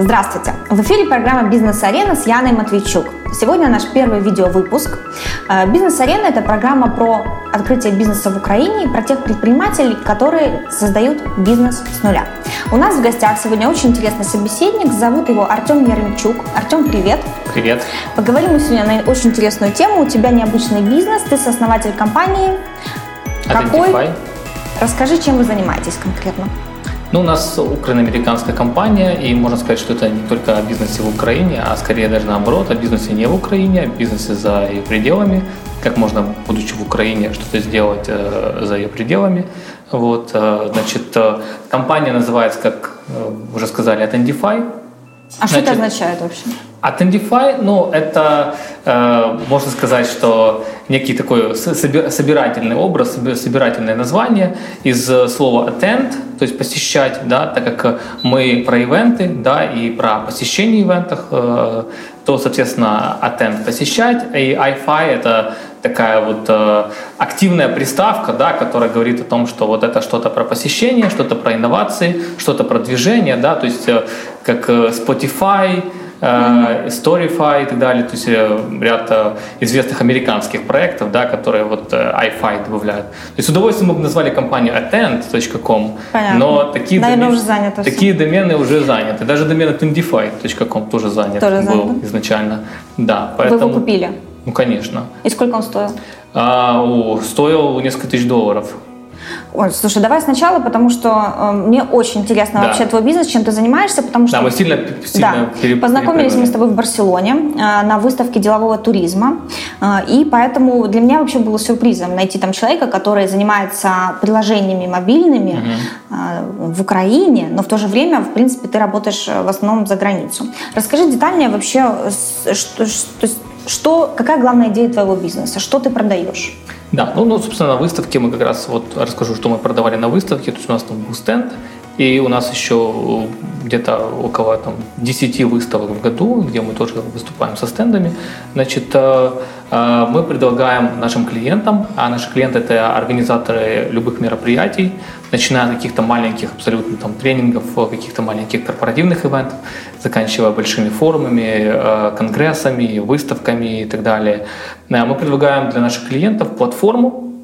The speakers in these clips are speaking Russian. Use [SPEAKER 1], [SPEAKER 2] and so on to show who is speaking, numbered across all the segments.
[SPEAKER 1] Здравствуйте! В эфире программа «Бизнес-арена» с Яной Матвейчук. Сегодня наш первый видеовыпуск. Э, «Бизнес-арена» — это программа про открытие бизнеса в Украине и про тех предпринимателей, которые создают бизнес с нуля. У нас в гостях сегодня очень интересный собеседник. Зовут его Артем Яремчук. Артем, привет!
[SPEAKER 2] Привет!
[SPEAKER 1] Поговорим мы сегодня на очень интересную тему. У тебя необычный бизнес, ты сооснователь компании.
[SPEAKER 2] Какой?
[SPEAKER 1] Расскажи, чем вы занимаетесь конкретно.
[SPEAKER 2] Ну, у нас украино-американская компания, и можно сказать, что это не только о бизнесе в Украине, а скорее даже наоборот, о бизнесе не в Украине, о бизнесе за ее пределами, как можно, будучи в Украине, что-то сделать э, за ее пределами. Вот, э, значит, э, компания называется, как э, уже сказали, Attendify.
[SPEAKER 1] А значит, что это означает вообще?
[SPEAKER 2] Attendify, ну, это, э, можно сказать, что некий такой собирательный образ, собирательное название из э, слова attend, то есть посещать, да, так как мы про ивенты, да, и про посещение ивентах, э, то, соответственно, attend посещать, и iFi это такая вот э, активная приставка, да, которая говорит о том, что вот это что-то про посещение, что-то про инновации, что-то про движение, да, то есть э, как э, Spotify, mm-hmm. Storyfy и так далее, то есть ряд известных американских проектов, да, которые вот iFi добавляют. То есть с удовольствием мы бы назвали компанию attend.com,
[SPEAKER 1] Понятно.
[SPEAKER 2] но такие,
[SPEAKER 1] домен... уже занято
[SPEAKER 2] такие домены уже заняты. Даже домен attendify.com тоже занят
[SPEAKER 1] тоже
[SPEAKER 2] был
[SPEAKER 1] занят.
[SPEAKER 2] изначально. Да,
[SPEAKER 1] поэтому... Вы его купили?
[SPEAKER 2] Ну, конечно.
[SPEAKER 1] И сколько он стоил?
[SPEAKER 2] А, о, стоил несколько тысяч долларов.
[SPEAKER 1] Ой, слушай, давай сначала, потому что э, мне очень интересно да. вообще твой бизнес, чем ты занимаешься, потому что...
[SPEAKER 2] Да, мы сильно, сильно
[SPEAKER 1] да. переп... Познакомились мы с тобой в Барселоне э, на выставке делового туризма, э, и поэтому для меня вообще было сюрпризом найти там человека, который занимается приложениями мобильными угу. э, в Украине, но в то же время, в принципе, ты работаешь э, в основном за границу. Расскажи детальнее вообще, что, что, что, какая главная идея твоего бизнеса? Что ты продаешь?
[SPEAKER 2] Да, ну, ну, собственно, на выставке мы как раз вот расскажу, что мы продавали на выставке. То есть у нас там был стенд, и у нас еще где-то около там, 10 выставок в году, где мы тоже выступаем со стендами. Значит, э, э, мы предлагаем нашим клиентам, а наши клиенты это организаторы любых мероприятий, начиная от каких-то маленьких абсолютно там тренингов, каких-то маленьких корпоративных ивентов, заканчивая большими форумами, э, конгрессами, выставками и так далее. Мы предлагаем для наших клиентов платформу,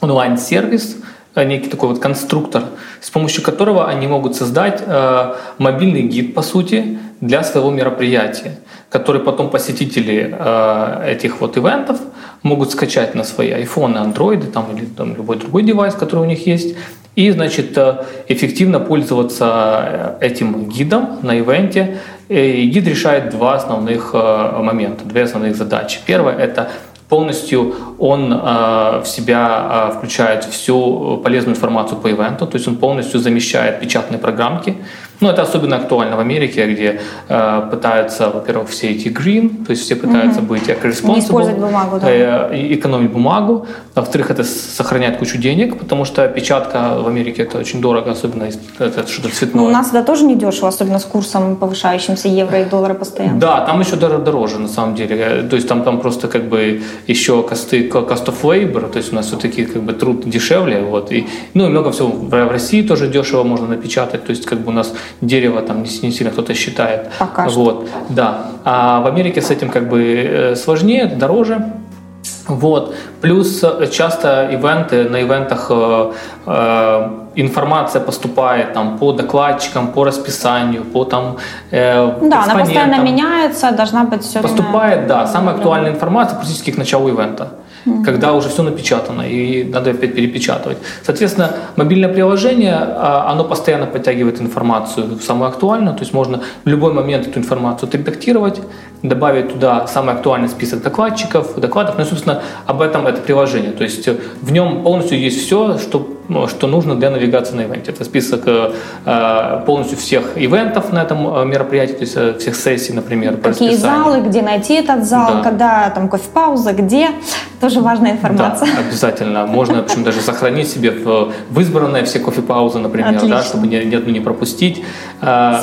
[SPEAKER 2] онлайн-сервис, некий такой вот конструктор, с помощью которого они могут создать э, мобильный гид, по сути, для своего мероприятия, который потом посетители э, этих вот ивентов могут скачать на свои iPhone, Android там, или там, любой другой девайс, который у них есть, и, значит, э, эффективно пользоваться э, этим гидом на ивенте. И гид решает два основных э, момента, две основных задачи. Первое – это полностью он э, в себя э, включает всю полезную информацию по ивенту, то есть он полностью замещает печатные программки, ну, это особенно актуально в Америке, где э, пытаются, во-первых, все идти green, то есть все пытаются угу. быть eco-responsible. Не
[SPEAKER 1] использовать бумагу, да.
[SPEAKER 2] Э, экономить бумагу. Во-вторых, это сохраняет кучу денег, потому что печатка в Америке это очень дорого, особенно если это что-то цветное.
[SPEAKER 1] Ну, у нас это тоже не дешево, особенно с курсом повышающимся евро и доллара постоянно.
[SPEAKER 2] Да, там еще дороже, на самом деле. То есть там, там просто как бы еще косты, cost of labor, то есть у нас все-таки как бы труд дешевле. Вот, и, ну и много всего в России тоже дешево можно напечатать, то есть как бы у нас дерево там не, сильно кто-то считает.
[SPEAKER 1] Пока
[SPEAKER 2] вот, что. Да. А в Америке с этим как бы э, сложнее, дороже. Вот. Плюс э, часто ивенты, на ивентах э, э, информация поступает там, по докладчикам, по расписанию, по там
[SPEAKER 1] э, Да, она постоянно меняется, должна быть все
[SPEAKER 2] Поступает, время... да, самая актуальная информация практически к началу ивента mm-hmm. когда уже все напечатано и надо опять перепечатывать. Соответственно, мобильное приложение, а, оно постоянно подтягивает информацию самую актуальную, то есть можно в любой момент эту информацию отредактировать, добавить туда самый актуальный список докладчиков, докладов, ну и, собственно, об этом это приложение. То есть в нем полностью есть все, что ну, что нужно для навигации на ивенте. Это список э, э, полностью всех ивентов на этом э, мероприятии, то есть всех сессий, например.
[SPEAKER 1] Какие залы, где найти этот зал, да. когда там кофе-пауза, где, тоже важная информация.
[SPEAKER 2] Да, обязательно. Можно, общем, даже сохранить себе в, в избранные все кофе-паузы, например, да, чтобы ни, ни одну не пропустить.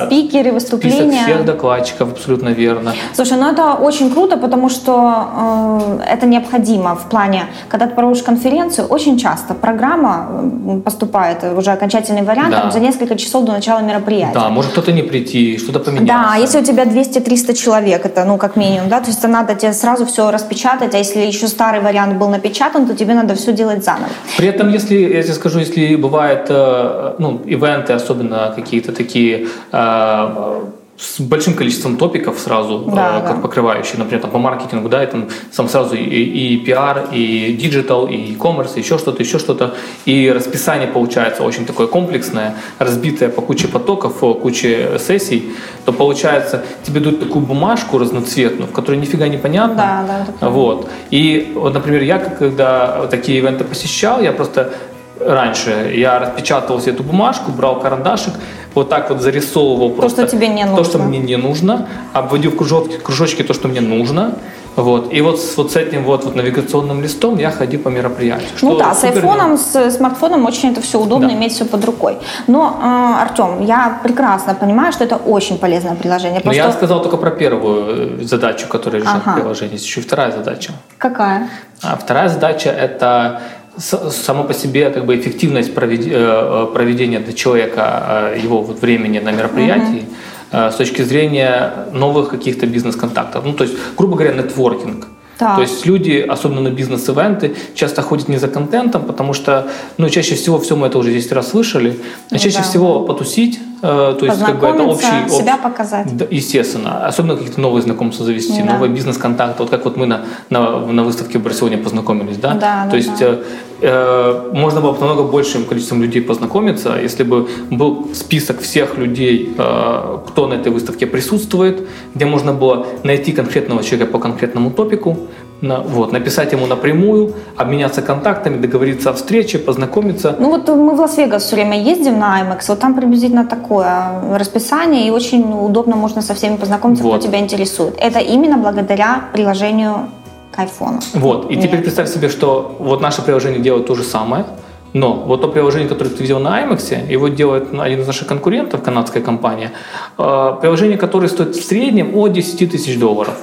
[SPEAKER 1] Спикеры, выступления.
[SPEAKER 2] Список всех докладчиков, абсолютно верно.
[SPEAKER 1] Слушай, ну это очень круто, потому что э, это необходимо в плане, когда ты проводишь конференцию, очень часто программа поступает уже окончательный вариант
[SPEAKER 2] Да.
[SPEAKER 1] там, за несколько часов до начала мероприятия.
[SPEAKER 2] Да, может кто-то не прийти, что-то поменяться.
[SPEAKER 1] Да, если у тебя 200-300 человек, это ну как минимум, да, то есть это надо тебе сразу все распечатать, а если еще старый вариант был напечатан, то тебе надо все делать заново.
[SPEAKER 2] При этом, если, я тебе скажу, если бывают э, ну, ивенты, особенно какие-то такие э, с большим количеством топиков сразу,
[SPEAKER 1] Да,
[SPEAKER 2] э,
[SPEAKER 1] да.
[SPEAKER 2] как покрывающие, например, там, по маркетингу, да, и там, там сразу и, и пиар, и digital, и e-commerce, еще что-то, еще что-то, и расписание получается очень такое комплексное, разбитое по куче потоков, по куче сессий, то получается, тебе дают такую бумажку разноцветную, в которой нифига не понятно,
[SPEAKER 1] Да, да,
[SPEAKER 2] вот. И вот, например, я когда такие ивенты посещал, я просто раньше я распечатывал себе эту бумажку, брал карандашик, вот так вот зарисовывал просто
[SPEAKER 1] что тебе не
[SPEAKER 2] то, что
[SPEAKER 1] нужно.
[SPEAKER 2] мне не нужно, обводил в кружочки, кружочки то, что мне нужно. Вот. И вот с, вот с этим вот, вот навигационным листом я ходил по мероприятию.
[SPEAKER 1] Ну да, с айфоном, с смартфоном очень это все удобно,
[SPEAKER 2] Да.
[SPEAKER 1] иметь все под рукой. Но, э, Артем, я прекрасно понимаю, что это очень полезное приложение.
[SPEAKER 2] Но я
[SPEAKER 1] Просто
[SPEAKER 2] сказал только про первую э, задачу, которая лежит
[SPEAKER 1] Ага.
[SPEAKER 2] в приложении. Еще вторая задача.
[SPEAKER 1] какая?
[SPEAKER 2] А вторая задача – это само по себе как бы эффективность э, э, проведения для человека э, его вот времени на мероприятии э, с точки зрения новых каких-то бизнес-контактов. Ну, то есть, грубо говоря, нетворкинг.
[SPEAKER 1] Так.
[SPEAKER 2] То есть люди, особенно на бизнес-ивенты, часто ходят не за контентом, потому что, ну, чаще всего все мы это уже 10 раз слышали, а
[SPEAKER 1] Ну
[SPEAKER 2] чаще
[SPEAKER 1] да.
[SPEAKER 2] всего потусить, то есть как бы это общий,
[SPEAKER 1] себя
[SPEAKER 2] общ-
[SPEAKER 1] показать.
[SPEAKER 2] да, естественно. Особенно какие-то новые знакомства завести,
[SPEAKER 1] Да.
[SPEAKER 2] новые бизнес-контакты. Вот как вот мы на, на, на выставке в Барселоне познакомились, да?
[SPEAKER 1] Да,
[SPEAKER 2] То
[SPEAKER 1] да,
[SPEAKER 2] есть
[SPEAKER 1] да.
[SPEAKER 2] э, э, можно было бы намного большим количеством людей познакомиться, если бы был список всех людей, э, кто на этой выставке присутствует, где можно было найти конкретного человека по конкретному топику, вот, написать ему напрямую, обменяться контактами, договориться о встрече, познакомиться.
[SPEAKER 1] Ну вот мы в Лас-Вегас все время ездим на IMAX, вот там приблизительно такое расписание, и очень удобно можно со всеми познакомиться,
[SPEAKER 2] Вот.
[SPEAKER 1] кто тебя интересует. Это именно благодаря приложению к айфону.
[SPEAKER 2] Вот, и
[SPEAKER 1] Нет.
[SPEAKER 2] теперь представь себе, что вот наше приложение делает то же самое, но вот то приложение, которое ты видел на IMAX, его делает один из наших конкурентов, канадская компания, э, приложение, которое стоит в среднем от 10 тысяч долларов.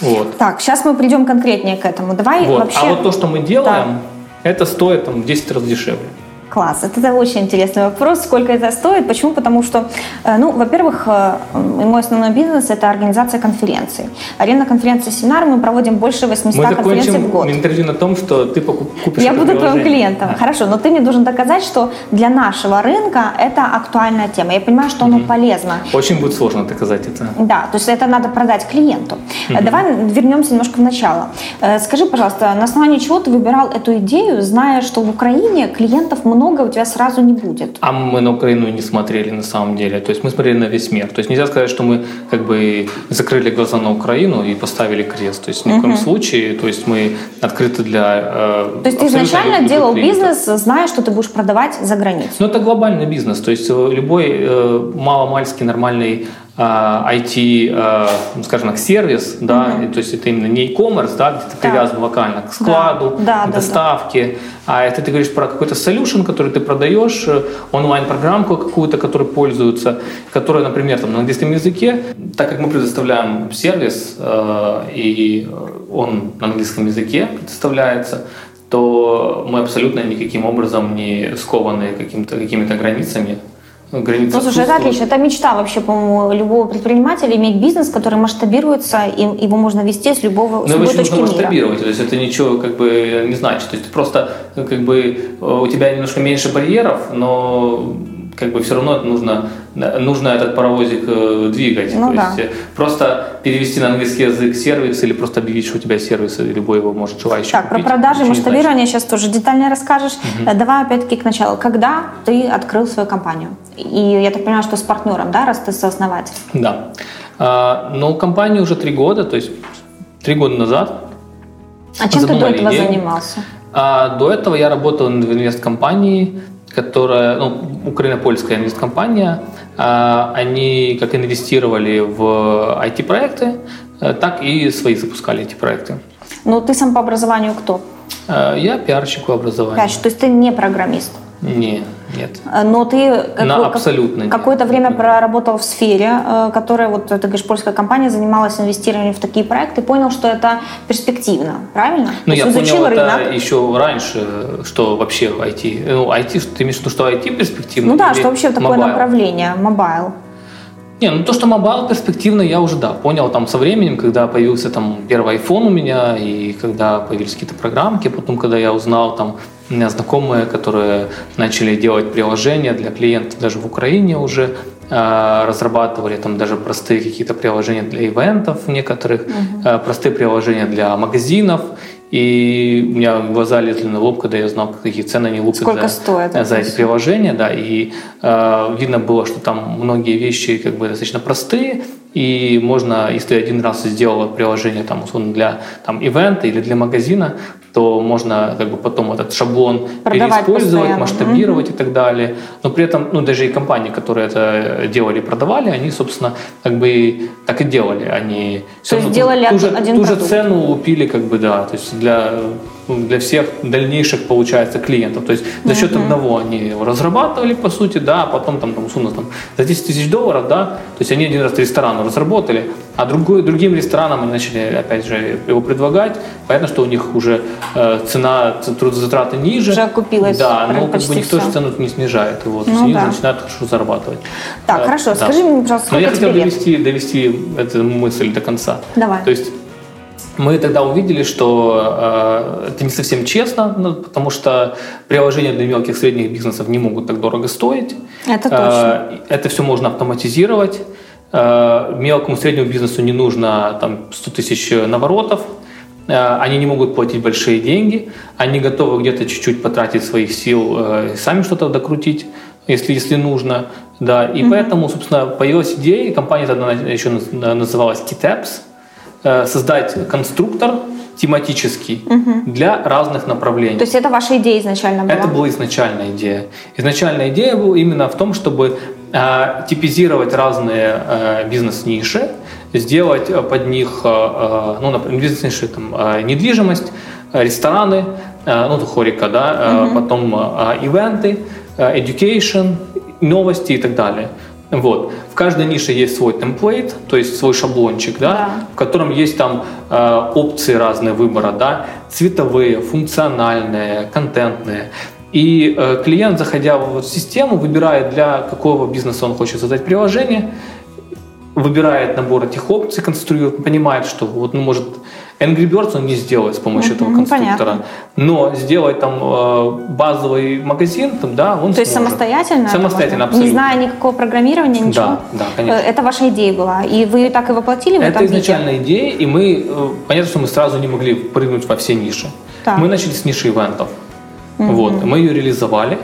[SPEAKER 2] Вот.
[SPEAKER 1] Так, сейчас мы придем конкретнее к этому. Давай
[SPEAKER 2] Вот.
[SPEAKER 1] вообще...
[SPEAKER 2] А вот то, что мы делаем, это стоит там, в 10 раз дешевле.
[SPEAKER 1] Класс, это, очень интересный вопрос, сколько это стоит. Почему? Потому что, э, ну, во-первых, э, мой основной бизнес – это организация конференций. Арена конференции семинар мы проводим больше 800
[SPEAKER 2] Мы
[SPEAKER 1] конференций в год.
[SPEAKER 2] интервью на том, что ты купишь
[SPEAKER 1] Я буду твоим клиентом.
[SPEAKER 2] Да.
[SPEAKER 1] Хорошо, но ты мне должен доказать, что для нашего рынка это актуальная тема. Я понимаю, что оно полезно.
[SPEAKER 2] Очень будет сложно доказать это.
[SPEAKER 1] Да, то есть это надо продать клиенту. Э, Давай вернемся немножко в начало. Э, Скажи, пожалуйста, на основании чего ты выбирал эту идею, зная, что в Украине клиентов много, у тебя сразу не будет?
[SPEAKER 2] А мы на Украину не смотрели на самом деле. То есть мы смотрели на весь мир. То есть нельзя сказать, что мы как бы закрыли глаза на Украину и поставили крест. То есть ни в коем случае. То есть мы открыты для... э,
[SPEAKER 1] То есть ты изначально делал
[SPEAKER 2] клиентов.
[SPEAKER 1] бизнес, зная, что ты будешь продавать за границу.
[SPEAKER 2] Ну, это глобальный бизнес. То есть э, любой э, маломальский нормальный IT, э, ну, скажем так, сервис, да, и то есть это именно не e-commerce, да, где ты привязан локально к складу,
[SPEAKER 1] Да, да,
[SPEAKER 2] к
[SPEAKER 1] да,
[SPEAKER 2] доставке, а это ты говоришь про какой-то solution, который ты продаешь, э, онлайн-программку какую-то, которой пользуются, которая, например, там, на английском языке, так как мы предоставляем сервис, э, и он на английском языке предоставляется, то мы абсолютно никаким образом не скованы каким-то, какими-то границами. Границы
[SPEAKER 1] Ну, слушай, это отлично. Это мечта вообще, по-моему, любого предпринимателя иметь бизнес, который масштабируется, и его можно вести с любого с
[SPEAKER 2] Но
[SPEAKER 1] любой точки
[SPEAKER 2] нужно
[SPEAKER 1] мира.
[SPEAKER 2] масштабировать, то есть это ничего как бы не значит. То есть просто как бы э, у тебя немножко меньше барьеров, но как бы все равно это нужно, нужно этот паровозик э, двигать.
[SPEAKER 1] Ну
[SPEAKER 2] то
[SPEAKER 1] да.
[SPEAKER 2] есть э, просто перевести на английский язык сервис или просто объявить, что у тебя сервис, и любой его может желающий
[SPEAKER 1] Так, про
[SPEAKER 2] купить,
[SPEAKER 1] продажи,
[SPEAKER 2] ничего не значит.
[SPEAKER 1] масштабирование сейчас тоже детально расскажешь. Э, Давай опять-таки к началу. Когда ты открыл свою компанию? И я так понимаю, что с партнером, да, раз ты сооснователь?
[SPEAKER 2] Да. А, но компании уже три года, то есть три года назад.
[SPEAKER 1] А чем ты до этого
[SPEAKER 2] идею.
[SPEAKER 1] занимался?
[SPEAKER 2] А до этого я работал в инвесткомпании, которая, ну, украино-польская инвесткомпания. А, Они как инвестировали в IT-проекты, э, так и свои запускали эти проекты.
[SPEAKER 1] Ну, ты сам по образованию кто?
[SPEAKER 2] А, Я пиарщик по образованию.
[SPEAKER 1] Пять, то есть ты не программист.
[SPEAKER 2] Не, нет.
[SPEAKER 1] Э, но ты
[SPEAKER 2] На абсолютно
[SPEAKER 1] какое-то время проработал в сфере, э, которая, вот ты говоришь, польская компания занималась инвестированием в такие проекты, понял, что это перспективно, правильно?
[SPEAKER 2] Ну, я понял это еще раньше, что вообще IT, ну, IT, ты имеешь в виду, что IT перспективно?
[SPEAKER 1] Ну да, что вообще такое mobile? направление, mobile.
[SPEAKER 2] Не, ну то, что mobile перспективно, я уже, да, понял там со временем, когда появился там первый iPhone у меня, и когда появились какие-то программки, потом, когда я узнал там, у меня знакомые, которые начали делать приложения для клиентов даже в Украине уже, э, разрабатывали там даже простые какие-то приложения для ивентов некоторых, э, простые приложения для магазинов, и у меня глаза лезли на лоб, когда я знал, какие цены они лупят
[SPEAKER 1] Сколько за, стоит,
[SPEAKER 2] за эти приложения. Да, и э, видно было, что там многие вещи как бы достаточно простые, и можно, если один раз сделал приложение там, условно, для там, ивента или для магазина, то можно как бы потом этот шаблон
[SPEAKER 1] Продавать
[SPEAKER 2] переиспользовать,
[SPEAKER 1] постоянно.
[SPEAKER 2] масштабировать
[SPEAKER 1] угу.
[SPEAKER 2] и так далее. Но при этом, ну, даже и компании, которые это делали и продавали, они, собственно, как бы так и делали. Они
[SPEAKER 1] то есть делали
[SPEAKER 2] ту, же,
[SPEAKER 1] один
[SPEAKER 2] ту
[SPEAKER 1] продукт.
[SPEAKER 2] же цену лупили, как бы, да, то есть для для всех дальнейших, получается, клиентов. То есть за счет uh-huh. одного они его разрабатывали, по сути, да, а потом там, там условно, там, за 10 тысяч долларов, да, то есть они один раз ресторан разработали, а другой, другим ресторанам они начали, опять же, его предлагать. Понятно, что у них уже э, цена, трудозатраты ниже.
[SPEAKER 1] Уже окупилась
[SPEAKER 2] Да, но как бы никто
[SPEAKER 1] все.
[SPEAKER 2] же цену не снижает. Вот,
[SPEAKER 1] ну,
[SPEAKER 2] они
[SPEAKER 1] да.
[SPEAKER 2] начинают хорошо зарабатывать.
[SPEAKER 1] Так,
[SPEAKER 2] э,
[SPEAKER 1] хорошо.
[SPEAKER 2] Да.
[SPEAKER 1] Скажи мне, пожалуйста,
[SPEAKER 2] сколько
[SPEAKER 1] Но я
[SPEAKER 2] хотел
[SPEAKER 1] тебе
[SPEAKER 2] довести, довести эту мысль до конца.
[SPEAKER 1] Давай.
[SPEAKER 2] То есть мы тогда увидели, что э, это не совсем честно, ну, потому что приложения для мелких и средних бизнесов не могут так дорого стоить.
[SPEAKER 1] Это точно.
[SPEAKER 2] Э, это все можно автоматизировать. Э, мелкому и среднему бизнесу не нужно там, 100 тысяч наворотов. Э, они не могут платить большие деньги. Они готовы где-то чуть-чуть потратить своих сил э, и сами что-то докрутить если, если нужно. Да. И mm-hmm. поэтому, собственно, появилась идея, компания тогда еще называлась KitApps, Э, создать конструктор тематический угу. для разных направлений.
[SPEAKER 1] То есть это ваша идея изначально была?
[SPEAKER 2] Это была изначальная идея. Изначальная идея была именно в том, чтобы э, типизировать разные э, бизнес-ниши, сделать под них, э, э ну, например, бизнес-ниши, там, э, недвижимость, рестораны, э, ну, хорика, да, угу. потом э, ивенты, э, education, новости и так далее. Вот. В каждой нише есть свой темплейт, то есть свой шаблончик, да,
[SPEAKER 1] да.
[SPEAKER 2] в котором есть там э, опции разные выбора, да, цветовые, функциональные, контентные. И э, клиент, заходя в систему, выбирает для какого бизнеса он хочет создать приложение, выбирает набор этих опций, конструирует, понимает, что вот он может Angry Birds он не сделает с помощью mm-hmm, этого конструктора,
[SPEAKER 1] понятно.
[SPEAKER 2] но сделать там э, базовый магазин, там, да, он
[SPEAKER 1] То
[SPEAKER 2] сможет.
[SPEAKER 1] есть самостоятельно?
[SPEAKER 2] Самостоятельно, абсолютно.
[SPEAKER 1] Не зная никакого программирования, ничего?
[SPEAKER 2] Да, да, конечно.
[SPEAKER 1] Э, это ваша идея была, и вы так и воплотили в
[SPEAKER 2] Это изначальная
[SPEAKER 1] виде?
[SPEAKER 2] идея, и мы, э, понятно, что мы сразу не могли прыгнуть во все ниши.
[SPEAKER 1] Так.
[SPEAKER 2] Мы начали с ниши ивентов.
[SPEAKER 1] Mm-hmm.
[SPEAKER 2] Вот, мы ее реализовали,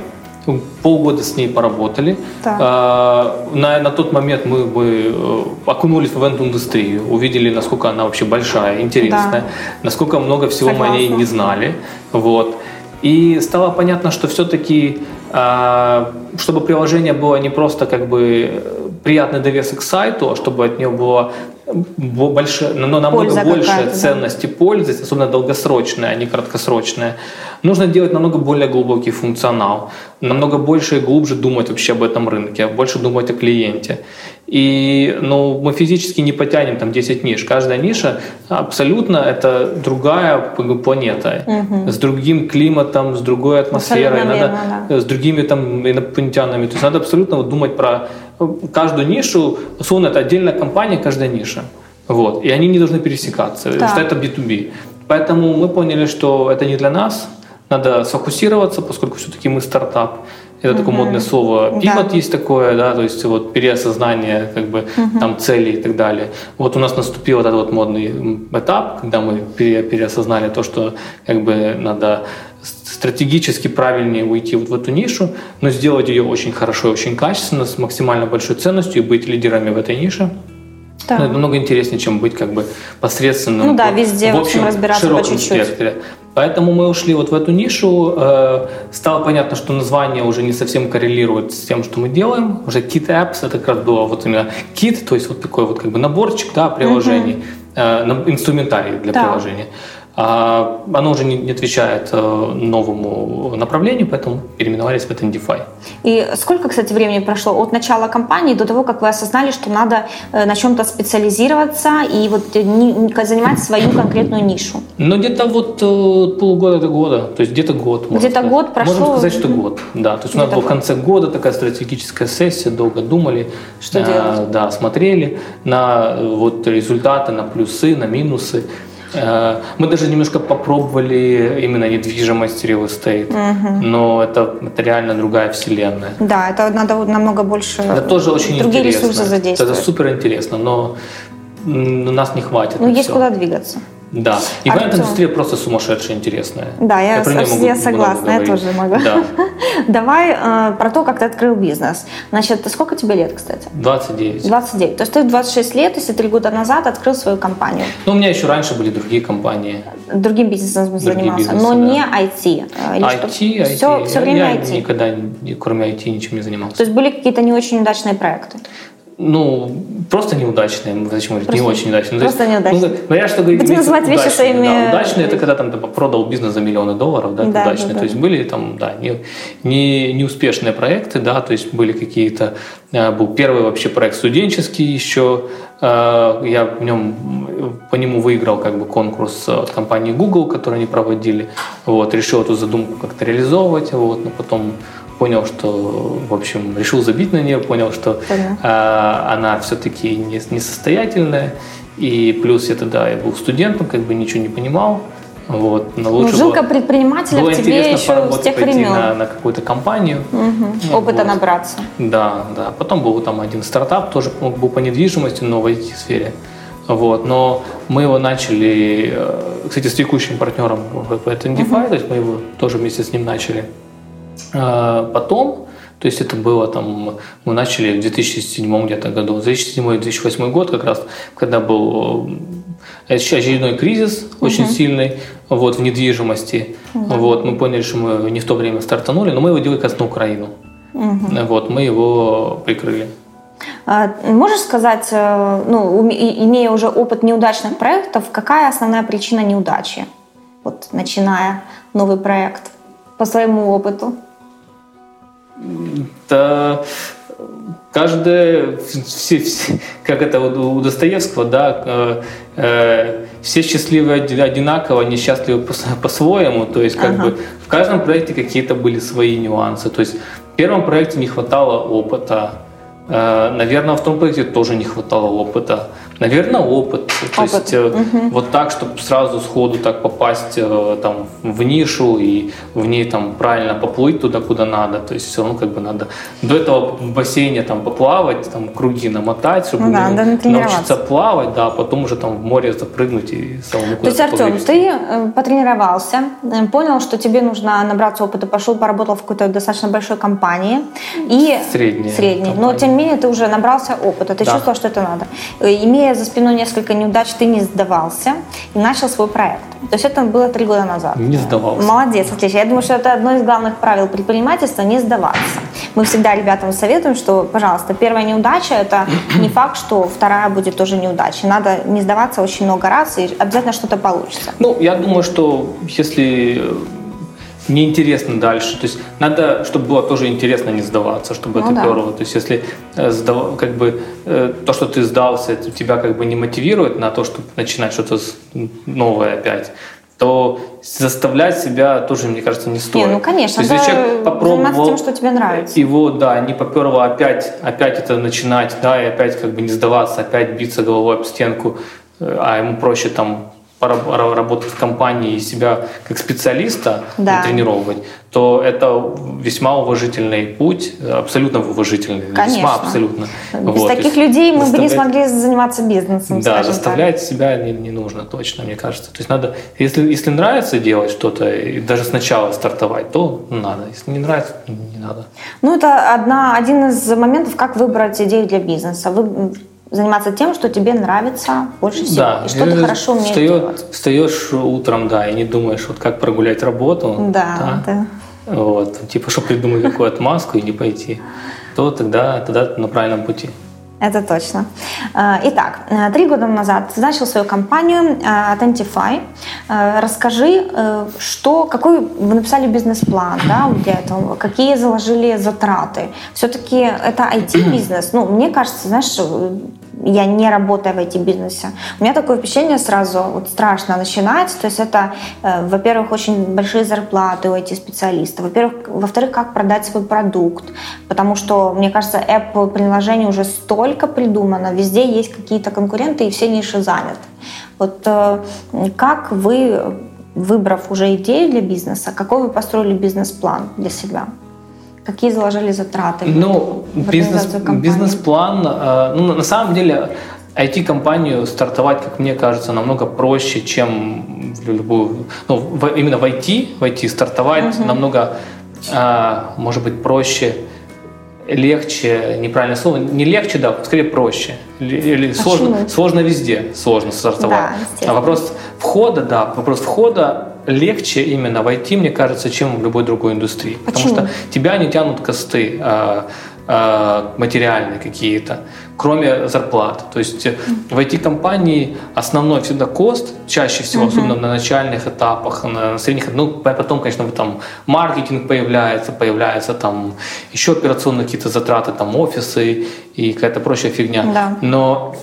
[SPEAKER 2] полгода с ней поработали.
[SPEAKER 1] Так.
[SPEAKER 2] На, на тот момент мы бы э, окунулись в ивент-индустрию, увидели, насколько она вообще большая, интересная,
[SPEAKER 1] да.
[SPEAKER 2] насколько много всего
[SPEAKER 1] Согласна.
[SPEAKER 2] мы о ней не знали. Вот. И стало понятно, что все-таки, чтобы приложение было не просто как бы приятный довесок к сайту, а чтобы от него было больше, но намного
[SPEAKER 1] Польза
[SPEAKER 2] больше ценности да. пользы, особенно долгосрочная, а не краткосрочная. Нужно делать намного более глубокий функционал, намного больше и глубже думать вообще об этом рынке, больше думать о клиенте. И ну, мы физически не потянем там 10 ниш. Каждая ниша абсолютно это другая планета, угу. с другим климатом, с другой атмосферой, надо,
[SPEAKER 1] верно, да.
[SPEAKER 2] с другими там инопланетянами. То есть надо абсолютно вот думать про каждую нишу, условно, это отдельная компания, каждая ниша. Вот. И они не должны пересекаться,
[SPEAKER 1] да.
[SPEAKER 2] что это B2B. Поэтому мы поняли, что это не для нас, надо сфокусироваться, поскольку все-таки мы стартап. Это угу. такое модное слово. Пивот да. есть такое, да, то есть вот переосознание как бы угу. там целей и так далее. Вот у нас наступил этот вот модный этап, когда мы пере, переосознали то, что как бы надо стратегически правильнее уйти вот в эту нишу, но сделать ее очень хорошо и очень качественно, с максимально большой ценностью и быть лидерами в этой нише. Да. Но это намного интереснее, чем быть как бы посредственным.
[SPEAKER 1] Ну да, везде
[SPEAKER 2] в общем
[SPEAKER 1] разбираться
[SPEAKER 2] широком
[SPEAKER 1] по чуть-чуть.
[SPEAKER 2] спектре. Поэтому мы ушли вот в эту нишу. Э, стало понятно, что название уже не совсем коррелирует с тем, что мы делаем. Уже Kit Apps, это как раз было вот именно Kit, то есть вот такой вот как бы наборчик да, приложений, uh-huh. инструментарий для
[SPEAKER 1] да.
[SPEAKER 2] приложения. А оно уже не, отвечает э, новому направлению, поэтому переименовались в Attendify.
[SPEAKER 1] И сколько, кстати, времени прошло от начала компании до того, как вы осознали, что надо э, на чем-то специализироваться и вот не, занимать свою конкретную нишу?
[SPEAKER 2] Ну, где-то вот полгода до года, то есть где-то год.
[SPEAKER 1] Где-то год прошло?
[SPEAKER 2] Можно сказать, что год, да. То есть у нас был в конце года такая стратегическая сессия, долго думали.
[SPEAKER 1] Что а, делать?
[SPEAKER 2] Да, смотрели на вот результаты, на плюсы, на минусы. Э, мы даже немножко попробовали именно недвижимость real estate, угу. но это, это реально другая вселенная.
[SPEAKER 1] Да, это надо намного больше.
[SPEAKER 2] Это тоже очень
[SPEAKER 1] другие
[SPEAKER 2] интересно.
[SPEAKER 1] ресурсы задействовать.
[SPEAKER 2] Это супер интересно, но нас не хватит.
[SPEAKER 1] Ну, есть
[SPEAKER 2] все.
[SPEAKER 1] куда двигаться.
[SPEAKER 2] Да. И Артем. индустрия просто сумасшедшая, интересная.
[SPEAKER 1] Да, я, я, могу, я согласна, я тоже могу. Да. Давай э, про то, как ты открыл бизнес. Значит, сколько тебе лет, кстати?
[SPEAKER 2] 29.
[SPEAKER 1] 29. То есть ты в 26 лет, если три года назад открыл свою компанию.
[SPEAKER 2] Ну, у меня еще раньше были другие компании.
[SPEAKER 1] Другим бизнесом Другие занимался, бизнесы, но да. не IT.
[SPEAKER 2] Э, или IT, что? IT.
[SPEAKER 1] Все, все время
[SPEAKER 2] я
[SPEAKER 1] IT.
[SPEAKER 2] никогда, кроме IT, ничем не занимался.
[SPEAKER 1] То есть были какие-то не очень удачные проекты?
[SPEAKER 2] Ну, просто неудачные, зачем говорить, не очень удачные.
[SPEAKER 1] Просто неудачные.
[SPEAKER 2] Ну, говорят, что говорить,
[SPEAKER 1] Будем называть вещи своими...
[SPEAKER 2] Да, удачные, это когда там ты продал бизнес за миллионы долларов, да,
[SPEAKER 1] да
[SPEAKER 2] удачные.
[SPEAKER 1] Да, да.
[SPEAKER 2] То есть были там, да, не, не, неуспешные проекты, да, то есть были какие-то... Э, был первый вообще проект студенческий еще, э, я в нем, по нему выиграл как бы конкурс от компании Google, который они проводили, вот, решил эту задумку как-то реализовывать, вот, но потом понял, что, в общем, решил забить на нее, понял, что э, она все-таки не, несостоятельная. И плюс я тогда я был студентом, как бы ничего не понимал. Вот,
[SPEAKER 1] но лучше ну, жилка было, предпринимателя
[SPEAKER 2] было
[SPEAKER 1] в тебе еще с тех времен.
[SPEAKER 2] На, на какую-то компанию.
[SPEAKER 1] Угу. Опыта вот. набраться.
[SPEAKER 2] Да, да. Потом был там один стартап, тоже был по недвижимости, но в IT-сфере. Вот, но мы его начали, э, кстати, с текущим партнером в Attendify, uh-huh. то есть мы его тоже вместе с ним начали. А, потом, то есть это было там, мы начали в 2007 где-то году, 2007-2008 год как раз, когда был э, очередной кризис очень угу. сильный вот, в недвижимости. Угу. Вот, мы поняли, что мы не в то время стартанули, но мы его делали как на Украину. Угу. Вот, мы его прикрыли.
[SPEAKER 1] А, можешь сказать, э, ну, имея уже опыт неудачных проектов, какая основная причина неудачи, вот, начиная новый проект по своему опыту?
[SPEAKER 2] Да, каждое, все, все, как это у Достоевского, да, э, все счастливы одинаково, несчастливы по-своему. То есть, как ага. бы в каждом проекте какие-то были свои нюансы. То есть в первом проекте не хватало опыта. Э, наверное, в том проекте тоже не хватало опыта. Наверное, опыт. То опыт. есть угу. вот так, чтобы сразу сходу так попасть э, там в нишу и в ней там правильно поплыть туда, куда надо. То есть все равно как бы надо до этого в бассейне там поплавать, там круги намотать, чтобы ну, да, научиться плавать, да, а потом уже там в море запрыгнуть и самому
[SPEAKER 1] То есть, Артем, ты э, потренировался, понял, что тебе нужно набраться опыта, пошел, поработал в какой-то достаточно большой компании. И
[SPEAKER 2] средней.
[SPEAKER 1] Средней. Но тем не менее ты уже набрался опыта, ты да. чувствовал, что это надо. Имея за спиной несколько неудач, ты не сдавался и начал свой проект. То есть это было три года назад.
[SPEAKER 2] Не сдавался.
[SPEAKER 1] Молодец, отлично. Я думаю, что это одно из главных правил предпринимательства – не сдаваться. Мы всегда ребятам советуем, что, пожалуйста, первая неудача – это не факт, что вторая будет тоже неудачей. Надо не сдаваться очень много раз, и обязательно что-то получится.
[SPEAKER 2] Ну, я думаю, что если неинтересно дальше. То есть надо, чтобы было тоже интересно не сдаваться, чтобы ну, это да. перло. То есть если э, сдав, как бы э, то, что ты сдался, это тебя как бы не мотивирует на то, чтобы начинать что-то новое опять, то заставлять себя тоже, мне кажется, не стоит.
[SPEAKER 1] Не, ну конечно,
[SPEAKER 2] то есть, если человек попробовал
[SPEAKER 1] тем, что тебе нравится.
[SPEAKER 2] Его, да, не поперло опять, опять это начинать, да, и опять как бы не сдаваться, опять биться головой об стенку, э, а ему проще там работать в компании и себя как специалиста да. тренировать, то это весьма уважительный путь, абсолютно уважительный,
[SPEAKER 1] Конечно.
[SPEAKER 2] весьма абсолютно.
[SPEAKER 1] Без вот. таких людей мы бы не смогли заниматься бизнесом.
[SPEAKER 2] Да, заставлять так. себя не, не нужно точно, мне кажется. То есть надо, если, если нравится делать что-то, и даже сначала стартовать, то надо. Если не нравится, не надо.
[SPEAKER 1] Ну, это одна, один из моментов, как выбрать идею для бизнеса. Вы заниматься тем, что тебе нравится больше всего,
[SPEAKER 2] да,
[SPEAKER 1] и что ты хорошо умеешь встаешь, делать.
[SPEAKER 2] Встаешь утром, да, и не думаешь, вот как прогулять работу.
[SPEAKER 1] Да, да.
[SPEAKER 2] да. Вот, типа, чтобы придумать какую отмазку и не пойти, то тогда, тогда на правильном пути.
[SPEAKER 1] Это точно. Э, итак, э, три года назад ты начал свою компанию Identify. Расскажи, что, какой вы написали бизнес-план да, для этого, какие заложили затраты. Все-таки это IT-бизнес. Ну, мне кажется, знаешь, я не работаю в IT-бизнесе. У меня такое впечатление сразу, вот страшно начинать. То есть это, э, во-первых, очень большие зарплаты у IT-специалистов. Во-первых, во-вторых, как продать свой продукт. Потому что, мне кажется, app-приложений уже столько придумано, везде есть какие-то конкуренты, и все ниши заняты. Вот э, как вы, выбрав уже идею для бизнеса, какой вы построили бизнес-план для себя? Какие заложили затраты?
[SPEAKER 2] Ну, бизнес, бизнес-план, э, ну, на самом деле, IT-компанию стартовать, как мне кажется, намного проще, чем в любую, ну, в, именно в IT, в IT стартовать угу. намного, э, может быть, проще, легче, неправильное слово, не легче, да, скорее проще. Или сложно, сложно везде, сложно стартовать. Да, а вопрос входа, да, вопрос входа легче именно войти, мне кажется, чем в любой другой индустрии. Почему? Потому что тебя не тянут косты э, э, материальные какие-то, кроме зарплат. То есть в IT-компании основной всегда кост, чаще всего, uh-huh. особенно на начальных этапах, на средних, ну, потом, конечно, там маркетинг появляется, появляются там еще операционные какие-то затраты, там офисы и какая-то прочая фигня. Да. Но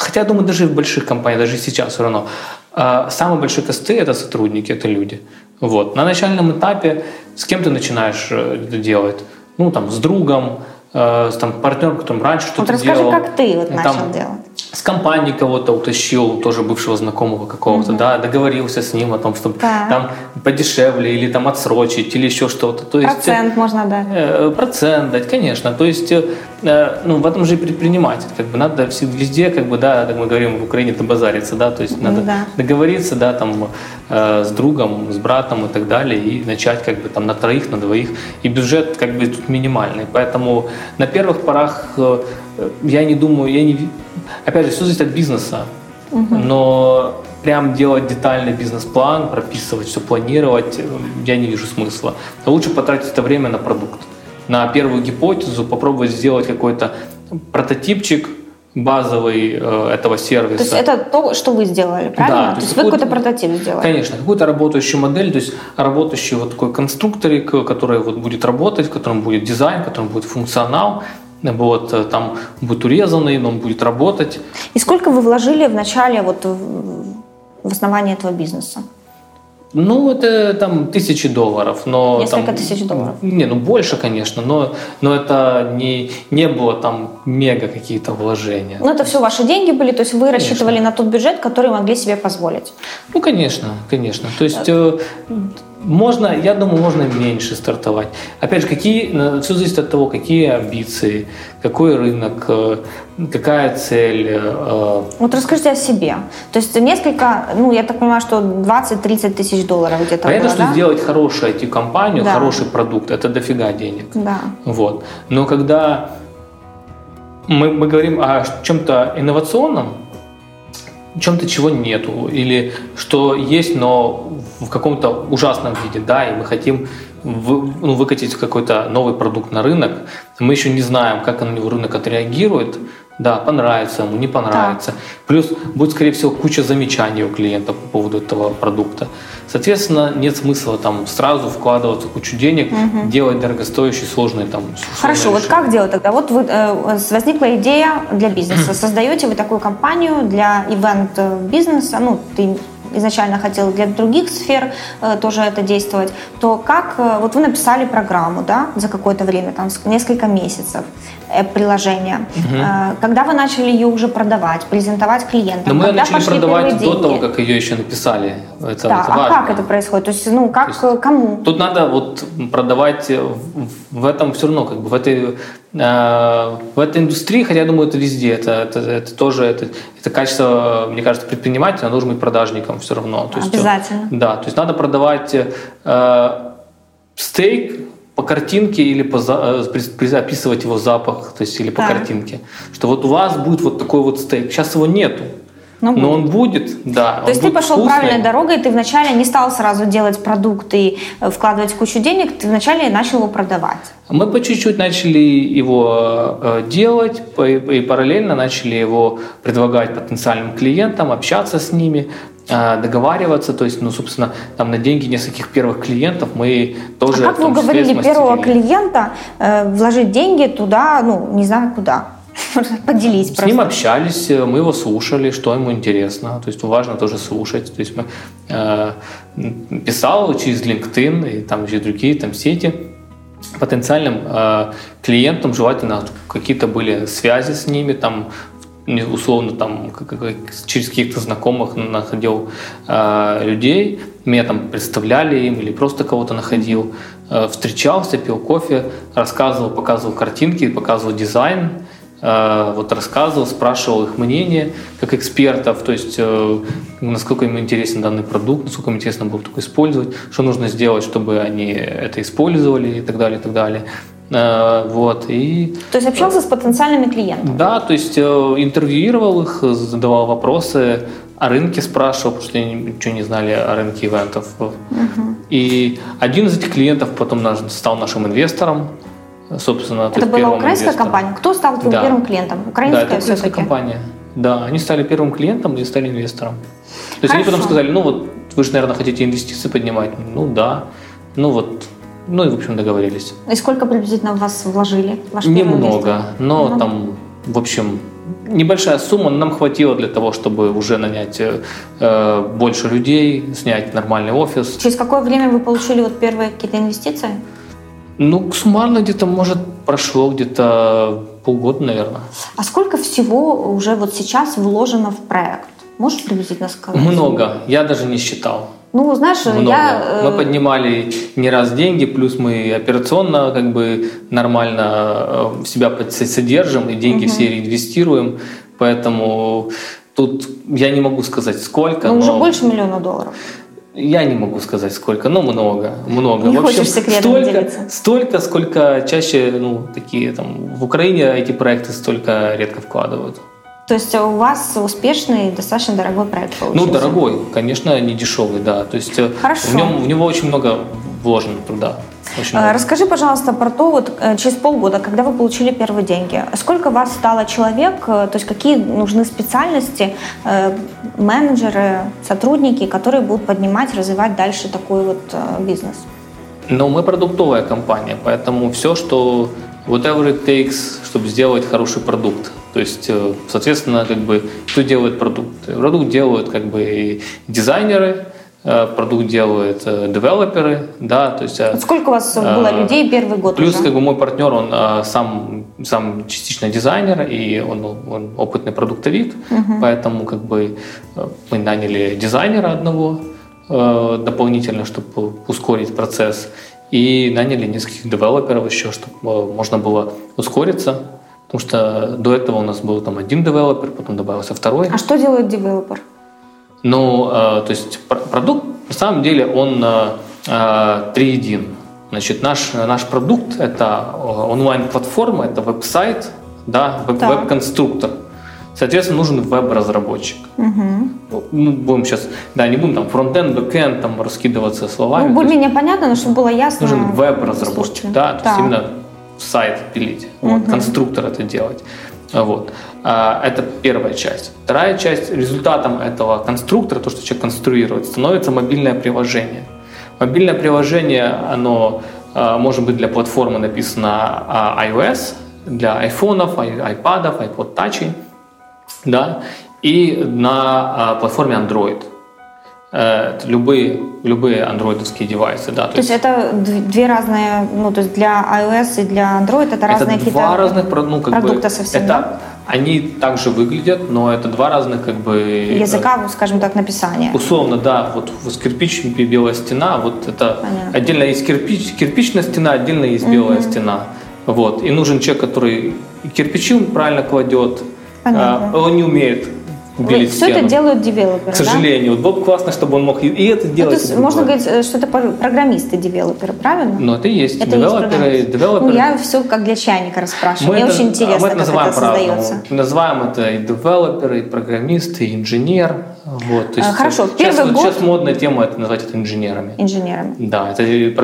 [SPEAKER 2] Хотя, я думаю, даже в больших компаниях, даже сейчас все равно, а, самые большие косты – это сотрудники, это люди. Вот. На начальном этапе с кем ты начинаешь э, это делать? Ну, там, с другом, э, с там, партнером, которым раньше что-то вот
[SPEAKER 1] расскажи,
[SPEAKER 2] делал.
[SPEAKER 1] как ты вот начал делать
[SPEAKER 2] с компании кого-то утащил, тоже бывшего знакомого какого-то, угу. да, договорился с ним о том, чтобы да. там подешевле или там отсрочить или еще что-то.
[SPEAKER 1] То есть, процент можно дать.
[SPEAKER 2] Э, процент дать, конечно. То есть, э, ну, в этом же и предприниматель. Как бы надо везде, как бы, да, как мы говорим в Украине, это базариться, да, то есть надо да. договориться, да, там, э, с другом, с братом и так далее, и начать как бы там на троих, на двоих. И бюджет как бы тут минимальный. Поэтому на первых порах э, я не думаю, я не Опять же, все зависит от бизнеса. Угу. Но прям делать детальный бизнес-план, прописывать, все планировать, э, я не вижу смысла. Лучше потратить это время на продукт, на первую гипотезу, попробовать сделать какой-то прототипчик, базовый э, этого сервиса.
[SPEAKER 1] То есть это то, что вы сделали, правильно? Да, то, то есть вы какой-то прототип сделали?
[SPEAKER 2] Конечно, какую-то работающую модель, то есть работающий вот такой конструкторик, который вот будет работать, в котором будет дизайн, в котором будет функционал, вот, э, там будет урезанный, но он будет работать.
[SPEAKER 1] И сколько вы вложили в начале вот в основание этого бизнеса?
[SPEAKER 2] Ну, это там тысячи долларов. Но,
[SPEAKER 1] Несколько
[SPEAKER 2] там,
[SPEAKER 1] тысяч долларов.
[SPEAKER 2] Не, ну больше, конечно, но, но это не, не было там мега какие-то вложения.
[SPEAKER 1] Ну, это все ваши деньги были, то есть вы конечно. рассчитывали на тот бюджет, который могли себе позволить?
[SPEAKER 2] Ну, конечно, конечно. То есть э, можно, я думаю, можно меньше стартовать. Опять же, какие, э, все зависит от того, какие амбиции, какой рынок, э, какая цель. Э,
[SPEAKER 1] вот расскажите о себе. То есть несколько, ну, я так понимаю, что 20-30 тысяч долларов где-то
[SPEAKER 2] Понятно,
[SPEAKER 1] было,
[SPEAKER 2] что
[SPEAKER 1] да?
[SPEAKER 2] сделать хорошую IT-компанию, да. хороший продукт, это дофига денег.
[SPEAKER 1] Да.
[SPEAKER 2] Вот. Но когда мы, мы говорим о чем-то инновационном, чем-то, чего нету, или что есть, но в каком-то ужасном виде, да, и мы хотим вы, ну, выкатить какой-то новый продукт на рынок, мы еще не знаем, как на него рынок отреагирует, да, понравится ему, не понравится. Да. Плюс будет, скорее всего, куча замечаний у клиента по поводу этого продукта. Соответственно, нет смысла там сразу вкладываться кучу денег, угу. делать дорогостоящие, сложные там.
[SPEAKER 1] Хорошо, вот как делать тогда? Вот вы, э, возникла идея для бизнеса. Создаете вы такую компанию для ивент-бизнеса, ну, ты изначально хотел для других сфер э, тоже это действовать, то как, э, вот вы написали программу, да, за какое-то время, там, несколько месяцев, э, приложение. Угу. Э, когда вы начали ее уже продавать, презентовать клиентам?
[SPEAKER 2] Но мы
[SPEAKER 1] когда
[SPEAKER 2] начали продавать до того, как ее еще написали.
[SPEAKER 1] Это, да, это а как это происходит? То есть, ну, как, есть, кому?
[SPEAKER 2] Тут надо вот продавать в, этом все равно, как бы в этой в этой индустрии, хотя я думаю, это везде, это, это, это тоже это, это качество, мне кажется, предпринимателя, должен быть продажником все равно.
[SPEAKER 1] То есть, Обязательно.
[SPEAKER 2] Да, то есть надо продавать э, стейк по картинке или по, э, описывать его запах, то есть или по да. картинке, что вот у вас будет вот такой вот стейк. Сейчас его нету. Но, Но он будет, да.
[SPEAKER 1] То есть ты пошел вкусный. правильной дорогой, ты вначале не стал сразу делать продукт и э, вкладывать кучу денег, ты вначале начал его продавать.
[SPEAKER 2] Мы по чуть-чуть начали его э, делать и параллельно начали его предлагать потенциальным клиентам, общаться с ними, э, договариваться, то есть, ну, собственно, там на деньги нескольких первых клиентов мы тоже.
[SPEAKER 1] А как вы уговорили первого клиента вложить деньги туда, ну, не знаю куда? Поделись
[SPEAKER 2] С ним общались, мы его слушали, что ему интересно. То есть важно тоже слушать. То есть мы э, писал через LinkedIn и там через другие там сети. Потенциальным э, клиентам желательно какие-то были связи с ними, там условно там через каких-то знакомых находил э, людей, меня там представляли им или просто кого-то находил, э, встречался, пил кофе, рассказывал, показывал картинки, показывал дизайн, Э, вот рассказывал, спрашивал их мнение как экспертов, то есть э, насколько им интересен данный продукт, насколько им интересно было только использовать, что нужно сделать, чтобы они это использовали и так далее, и так далее. Э, вот, и...
[SPEAKER 1] То есть общался с потенциальными клиентами?
[SPEAKER 2] Да, то есть интервьюировал их, задавал вопросы, о рынке спрашивал, потому что они ничего не знали о рынке ивентов. Угу. И один из этих клиентов потом стал нашим инвестором, собственно,
[SPEAKER 1] Это была украинская инвестором. компания? Кто стал твоим да. первым клиентом?
[SPEAKER 2] Украинская да, это украинская компания. Да, они стали первым клиентом и стали инвестором. То есть Хорошо. они потом сказали, ну вот вы же, наверное, хотите инвестиции поднимать. Ну да. Ну вот ну и, в общем, договорились.
[SPEAKER 1] И сколько приблизительно вас вложили?
[SPEAKER 2] Ваш Немного, но ну, там, в общем, небольшая сумма нам хватило для того, чтобы уже нанять э, больше людей, снять нормальный офис.
[SPEAKER 1] Через какое время вы получили вот первые какие-то инвестиции?
[SPEAKER 2] Ну, суммарно где-то, может, прошло где-то полгода, наверное.
[SPEAKER 1] А сколько всего уже вот сейчас вложено в проект? Можешь приблизительно сказать?
[SPEAKER 2] Много. Я даже не считал.
[SPEAKER 1] Ну, знаешь, Много. я...
[SPEAKER 2] Э, мы поднимали не раз деньги, плюс мы операционно как бы нормально э, себя содержим и деньги угу. все реинвестируем. Поэтому тут я не могу сказать сколько.
[SPEAKER 1] Ну, но... уже больше миллиона долларов.
[SPEAKER 2] Я не могу сказать сколько, но много, много.
[SPEAKER 1] Не в общем, хочешь
[SPEAKER 2] столько,
[SPEAKER 1] делиться?
[SPEAKER 2] столько, сколько чаще, ну, такие там, в Украине эти проекты столько редко вкладывают.
[SPEAKER 1] То есть у вас успешный, достаточно дорогой проект получился?
[SPEAKER 2] Ну, дорогой, конечно, не дешевый, да. То есть э, Хорошо. В, нем, в него очень много вложено труда.
[SPEAKER 1] Очень а, Расскажи, пожалуйста, про то, вот э, через полгода, когда вы получили первые деньги, сколько вас стало человек, э, то есть какие нужны специальности, э, менеджеры, сотрудники, которые будут поднимать, развивать дальше такой вот бизнес?
[SPEAKER 2] Ну, мы продуктовая компания, поэтому все, что whatever it takes, чтобы сделать хороший продукт. То есть, соответственно, как бы, кто делает продукт? Продукт делают как бы дизайнеры, продукт делают э, девелоперы, да, то есть... Э,
[SPEAKER 1] вот сколько у вас было людей первый год
[SPEAKER 2] Плюс, уже? как бы, мой партнер, он сам, сам частично дизайнер, и он, он опытный продуктовик, угу. поэтому, как бы, мы наняли дизайнера одного дополнительно, чтобы ускорить процесс, и наняли нескольких девелоперов еще, чтобы можно было ускориться, потому что до этого у нас был там один девелопер, потом добавился второй.
[SPEAKER 1] А что делает девелопер?
[SPEAKER 2] Ну, э, то есть продукт на самом деле он э, э, триедин. Значит, наш, наш продукт – это онлайн-платформа, это веб-сайт, да, веб- веб-конструктор. Соответственно, нужен веб-разработчик. Угу. Ну, будем сейчас, да, не будем там фронтенд, бэкенд, там раскидываться словами.
[SPEAKER 1] Ну, более-менее понятно, но чтобы было ясно.
[SPEAKER 2] Нужен веб-разработчик, да, то есть именно сайт пилить, угу. вот, конструктор это делать. Вот. А, это первая часть. Вторая часть, результатом этого конструктора, то, что человек конструирует, становится мобильное приложение. Мобильное приложение, оно а, может быть для платформы написано а, iOS, для айфонов, айпадов, iPod Touch, да, и на платформе Android. Э, любые, любые андроидовские девайсы. Да,
[SPEAKER 1] то, то есть, есть это две разные, ну то есть для iOS и для Android это разные
[SPEAKER 2] какие-то два разных ну, как
[SPEAKER 1] продукта
[SPEAKER 2] бы,
[SPEAKER 1] совсем.
[SPEAKER 2] Это, да? Они также выглядят, но это два разных как бы
[SPEAKER 1] языка, скажем так, написания.
[SPEAKER 2] Условно, да, вот с кирпич белая стена, вот это Понятно. отдельно есть кирпич, кирпичная стена, отдельно есть угу. белая стена, вот. И нужен человек, который кирпичи правильно кладет, Понятно. А, он не умеет белить
[SPEAKER 1] Все это делают девелоперы,
[SPEAKER 2] К сожалению. Да? Вот было бы классно, чтобы он мог и это
[SPEAKER 1] ну,
[SPEAKER 2] делать.
[SPEAKER 1] Ну, то есть можно говорить, э, что это программисты, девелоперы, правильно?
[SPEAKER 2] Ну, это и есть. Это девелоперы,
[SPEAKER 1] есть
[SPEAKER 2] девелоперы.
[SPEAKER 1] Ну, я все как для чайника расспрашиваю. Мне
[SPEAKER 2] это,
[SPEAKER 1] очень интересно,
[SPEAKER 2] мы это
[SPEAKER 1] как
[SPEAKER 2] называем
[SPEAKER 1] это создается.
[SPEAKER 2] Мы называем это и девелоперы, и программисты, и инженер. Вот, то есть
[SPEAKER 1] Хорошо,
[SPEAKER 2] сейчас,
[SPEAKER 1] первый год...
[SPEAKER 2] Сейчас модная тема это назвать это инженерами.
[SPEAKER 1] Инженерами.
[SPEAKER 2] Да, это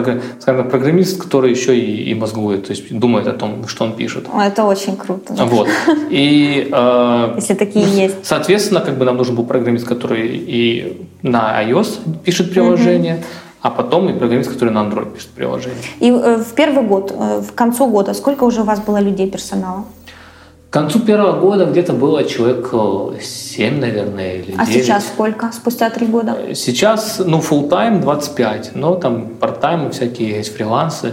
[SPEAKER 2] скажем, программист, который еще и, и мозгует, то есть думает о том, что он пишет.
[SPEAKER 1] Это очень круто.
[SPEAKER 2] Вот. И, э,
[SPEAKER 1] Если такие есть.
[SPEAKER 2] Соответственно, как бы нам нужен был программист, который и на iOS пишет приложение, угу. а потом и программист, который на Android пишет приложение.
[SPEAKER 1] И э, в первый год, э, в концу года, сколько уже у вас было людей персонала?
[SPEAKER 2] К концу первого года где-то было человек 7, наверное, или 9.
[SPEAKER 1] А сейчас сколько, спустя три года?
[SPEAKER 2] Сейчас, ну, full time 25, но там part-time всякие есть фрилансы.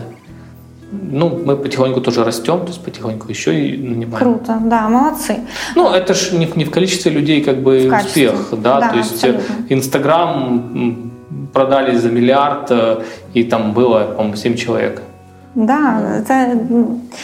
[SPEAKER 2] Ну, мы потихоньку тоже растем, то есть потихоньку еще и нанимаем.
[SPEAKER 1] Круто, да, молодцы.
[SPEAKER 2] Ну, это же не, не в количестве людей как бы в успех, да,
[SPEAKER 1] да
[SPEAKER 2] то есть Инстаграм продали за миллиард, э, и там было, по-моему, 7 человек.
[SPEAKER 1] Да, это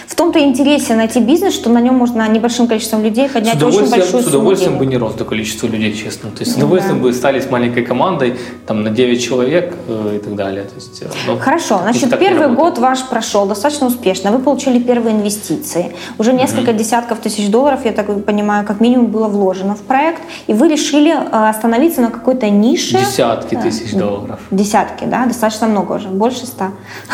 [SPEAKER 1] в том-то интересе найти бизнес, что на нем можно небольшим количеством людей поднять очень большую
[SPEAKER 2] С удовольствием бы не рос до количества людей, честно. То есть с удовольствием да. бы стали с маленькой командой, там на 9 человек э, и так далее. То есть,
[SPEAKER 1] э, ну, Хорошо, значит, первый год ваш прошел достаточно успешно. Вы получили первые инвестиции. Уже несколько mm-hmm. десятков тысяч долларов, я так понимаю, как минимум было вложено в проект. И вы решили э, остановиться на какой-то нише.
[SPEAKER 2] Десятки тысяч долларов.
[SPEAKER 1] Десятки, да? Достаточно много уже. Больше ста.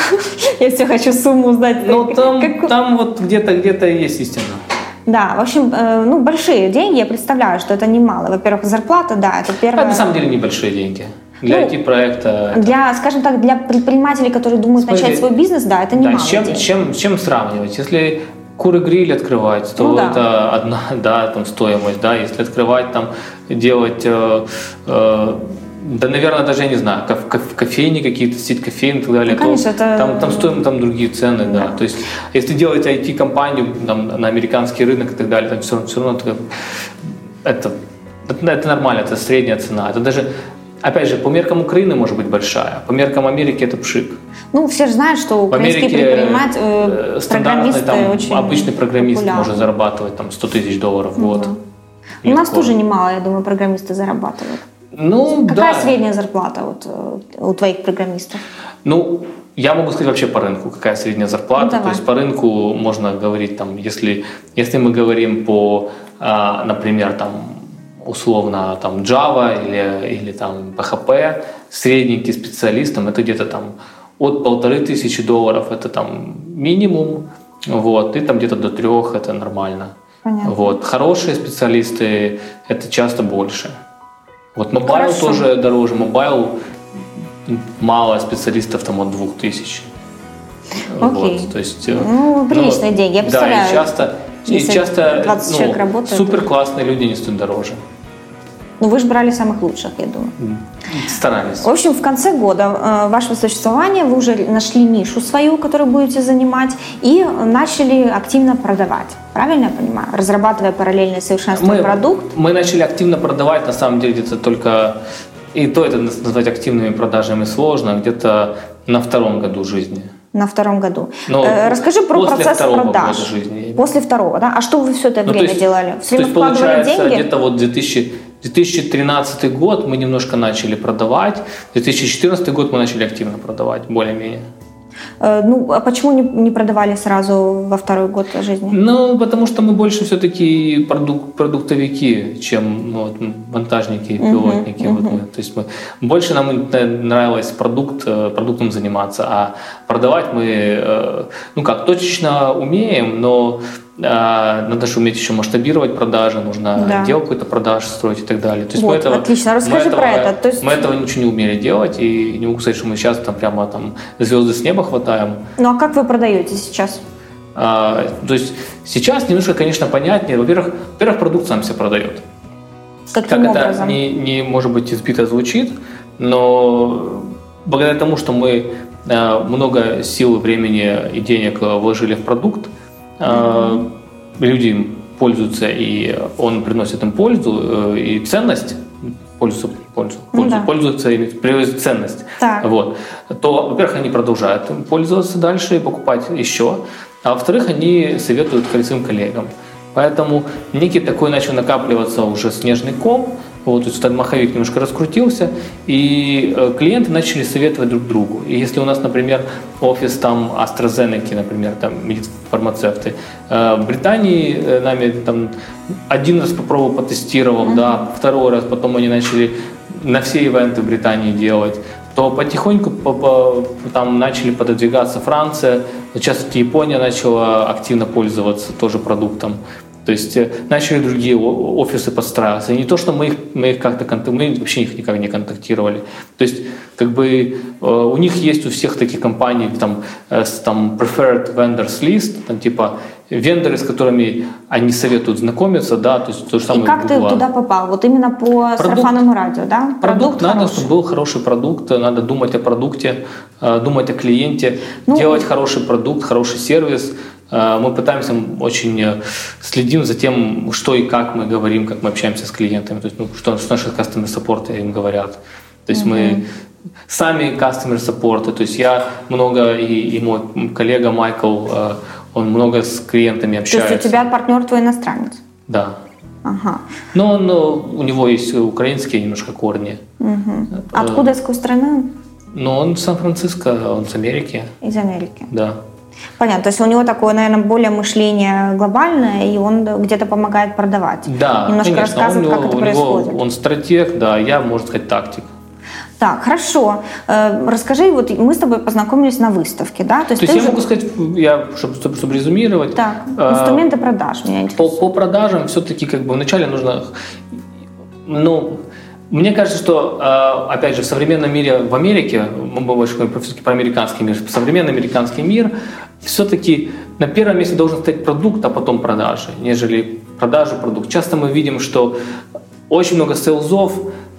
[SPEAKER 1] Я все хочу хочу сумму узнать.
[SPEAKER 2] Ну, там, как... там вот где-то где-то есть истина.
[SPEAKER 1] Да, в общем, э, ну, большие деньги, я представляю, что это немало. Во-первых, зарплата, да, это первое.
[SPEAKER 2] Это на самом деле небольшие деньги. Для ну, IT-проекта.
[SPEAKER 1] Для, скажем так, для предпринимателей, которые думают Смотри, начать свой бизнес, да, это немало. Да,
[SPEAKER 2] с чем, денег. чем, чем сравнивать? Если куры гриль открывать, то ну, да. это одна, да, там стоимость, да, если открывать там, делать э, э, да, наверное, даже я не знаю, в кофейне какие-то, сеть кофейн и так далее.
[SPEAKER 1] Ну, конечно,
[SPEAKER 2] то,
[SPEAKER 1] это...
[SPEAKER 2] там, там стоим там другие цены, да. да. То есть, если делать IT-компанию там, на американский рынок и так далее, там все, все равно это, это, это нормально, это средняя цена. Это даже Опять же, по меркам Украины может быть большая, по меркам Америки это пшик.
[SPEAKER 1] Ну, все же знают, что украинские предприниматели, э,
[SPEAKER 2] э программисты там, очень Обычный программист популярны. может зарабатывать там 100 тысяч долларов в год.
[SPEAKER 1] Угу. У нас тоже немало, я думаю, программисты зарабатывают.
[SPEAKER 2] Ну,
[SPEAKER 1] Какая
[SPEAKER 2] да.
[SPEAKER 1] средняя зарплата вот, э, у твоих программистов?
[SPEAKER 2] Ну, я могу сказать вообще по рынку, какая средняя зарплата. Ну, То есть по рынку можно говорить, там, если, если мы говорим по, а, например, там, условно там Java или, или там PHP, средненький специалистам это где-то там от полторы тысячи долларов, это там минимум, вот, и там где-то до трех это нормально.
[SPEAKER 1] Понятно.
[SPEAKER 2] Вот. Хорошие специалисты это часто больше. Вот mobile тоже дороже. Mobile мало специалистов там от 2000.
[SPEAKER 1] Окей.
[SPEAKER 2] Вот, то есть,
[SPEAKER 1] э, ну, приличные но, деньги, я представляю.
[SPEAKER 2] Да, и часто, и часто
[SPEAKER 1] 20 ну,
[SPEAKER 2] супер классные люди не стоят дороже.
[SPEAKER 1] Ну, вы же брали самых лучших, я думаю.
[SPEAKER 2] Старались.
[SPEAKER 1] В общем, в конце года э, вашего существования вы уже нашли нишу свою, которую будете занимать, и начали активно продавать. Правильно я понимаю? Разрабатывая параллельно совершенствуя
[SPEAKER 2] мы,
[SPEAKER 1] продукт.
[SPEAKER 2] Мы начали активно продавать, на самом деле, где-то только... И то это назвать активными продажами сложно, где-то на втором году жизни
[SPEAKER 1] на втором году.
[SPEAKER 2] Но
[SPEAKER 1] э, Расскажи про
[SPEAKER 2] после
[SPEAKER 1] процесс продаж.
[SPEAKER 2] Жизни.
[SPEAKER 1] После второго, да? А что вы все это ну, время
[SPEAKER 2] есть,
[SPEAKER 1] делали? Все время
[SPEAKER 2] вкладывали
[SPEAKER 1] деньги?
[SPEAKER 2] где-то вот 2000, 2013 год мы немножко начали продавать, 2014 год мы начали активно продавать, более-менее.
[SPEAKER 1] Э, ну, а почему не, не продавали сразу во второй год жизни?
[SPEAKER 2] Ну, потому что мы больше все-таки продук, продуктовики, чем ну, вот, монтажники, пилотники. Uh-huh, вот uh-huh. Мы. То есть мы, больше нам нравилось продукт, э, продуктом заниматься, а продавать мы, э, ну как, точечно умеем, но надо же уметь еще масштабировать продажи, нужно
[SPEAKER 1] да.
[SPEAKER 2] дело какой-то продаж строить и так далее. То есть
[SPEAKER 1] вот,
[SPEAKER 2] мы этого,
[SPEAKER 1] отлично, расскажи
[SPEAKER 2] мы
[SPEAKER 1] про
[SPEAKER 2] этого,
[SPEAKER 1] это. То есть...
[SPEAKER 2] Мы этого ничего не умели делать, и не могу сказать, что мы сейчас там прямо там звезды с неба хватаем.
[SPEAKER 1] Ну а как вы продаете сейчас?
[SPEAKER 2] А, то есть сейчас немножко, конечно, понятнее. Во-первых, во-первых, продукт сам себя продает.
[SPEAKER 1] Каким
[SPEAKER 2] как
[SPEAKER 1] образом?
[SPEAKER 2] это не, не, может быть, избито звучит, но благодаря тому, что мы а, много сил, времени и денег вложили в продукт, mm-hmm. люди пользуются, и он приносит им пользу э, и ценность, пользу, пользу, ну, пользу, да. пользуются и привозят ценность,
[SPEAKER 1] так.
[SPEAKER 2] вот, то, во-первых, они продолжают им пользоваться дальше и покупать еще, а во-вторых, они советуют своим коллегам. Поэтому некий такой начал накапливаться уже снежный ком, вот, то есть этот маховик немножко раскрутился, и э, клиенты начали советовать друг другу. И если у нас, например, офис там AstraZeneca, например, там фармацевты, э, в Британии э, нами там один раз попробовал, потестировал, mm-hmm. да, второй раз, потом они начали на все ивенты в Британии делать то потихоньку по, по, там начали пододвигаться Франция, сейчас Япония начала активно пользоваться тоже продуктом. То есть э, начали другие офисы подстраиваться. И не то, что мы их, мы их как-то мы вообще их никак не контактировали. То есть как бы э, у них есть у всех таких компаний там, э, там preferred vendors list, там типа вендоры, с которыми они советуют знакомиться, да, то есть то же самое.
[SPEAKER 1] И как ты туда попал? Вот именно по продукт, сарафанному радио, да?
[SPEAKER 2] Продукт, продукт надо, хороший. чтобы был хороший продукт, надо думать о продукте, думать о клиенте, ну, делать хороший продукт, хороший сервис, мы пытаемся очень э, следим за тем, что и как мы говорим, как мы общаемся с клиентами, то есть ну, что, что наши customer support им говорят. То есть mm-hmm. мы сами customer support, то есть я много и, и мой коллега Майкл, э, он много с клиентами общается.
[SPEAKER 1] То есть у тебя партнер твой иностранец?
[SPEAKER 2] Да.
[SPEAKER 1] Ага.
[SPEAKER 2] Но он, у него есть украинские немножко корни.
[SPEAKER 1] Угу. Откуда, из какой страны?
[SPEAKER 2] Ну, он Сан-Франциско, он из Америки.
[SPEAKER 1] Из Америки.
[SPEAKER 2] Да.
[SPEAKER 1] Понятно. То есть у него такое, наверное, более мышление глобальное, и он где-то помогает продавать.
[SPEAKER 2] Да,
[SPEAKER 1] Немножко конечно. рассказывает,
[SPEAKER 2] него,
[SPEAKER 1] как это происходит.
[SPEAKER 2] Него, он стратег, да, я, можно сказать, тактик.
[SPEAKER 1] Так, хорошо. Э, расскажи, вот мы с тобой познакомились на выставке, да?
[SPEAKER 2] То есть, То есть я же... могу сказать, я, чтобы, чтобы, чтобы резюмировать.
[SPEAKER 1] Так, э, инструменты продаж меня
[SPEAKER 2] интересуют. По, по продажам все-таки как бы вначале нужно, ну, мне кажется, что, э, опять же, в современном мире в Америке, мы больше говорим все-таки про американский мир, современный американский мир, все-таки на первом месте должен стоять продукт, а потом продажи, нежели продажи продукт. Часто мы видим, что очень много сейлзов,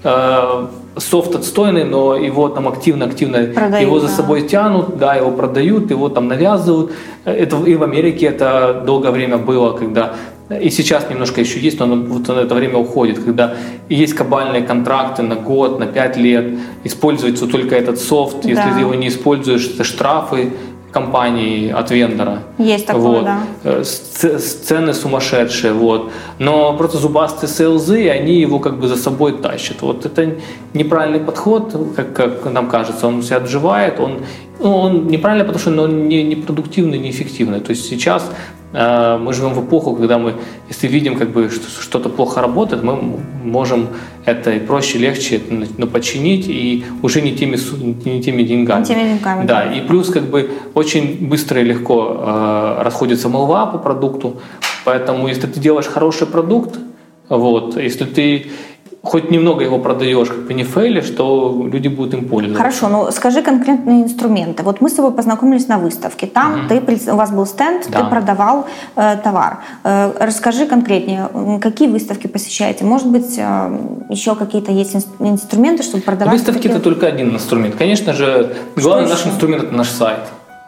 [SPEAKER 2] э, софт отстойный, но его там активно-активно его за собой тянут, да, его продают, его там навязывают. Это и в Америке это долгое время было, когда и сейчас немножко еще есть, но вот это время уходит, когда есть кабальные контракты на год, на пять лет, используется только этот софт, да. если ты его не используешь, это штрафы компании от вендора.
[SPEAKER 1] Есть такое,
[SPEAKER 2] вот.
[SPEAKER 1] да.
[SPEAKER 2] Э, цены сумасшедшие, вот. Но просто зубастые селзы, они его как бы за собой тащат. Вот это неправильный подход, как, как нам кажется, он себя отживает, он, ну, он неправильный, потому что он не, не продуктивный, неэффективный. То есть сейчас мы живем в эпоху, когда мы, если видим, как бы что-то плохо работает, мы можем это и проще, легче ну, починить и уже не теми, не теми деньгами.
[SPEAKER 1] Не теми деньгами.
[SPEAKER 2] Да, и плюс как бы очень быстро и легко э, расходится молва по продукту, поэтому если ты делаешь хороший продукт, вот, если ты хоть немного его продаешь, как бы не фейлишь, то люди будут им пользоваться.
[SPEAKER 1] Хорошо, ну скажи конкретные инструменты. Вот мы с тобой познакомились на выставке. Там угу. ты, у вас был стенд, да. ты продавал э, товар. Э, расскажи конкретнее, какие выставки посещаете? Может быть, э, еще какие-то есть инструменты, чтобы продавать?
[SPEAKER 2] Выставки это только один инструмент. Конечно же, главный наш инструмент это наш сайт.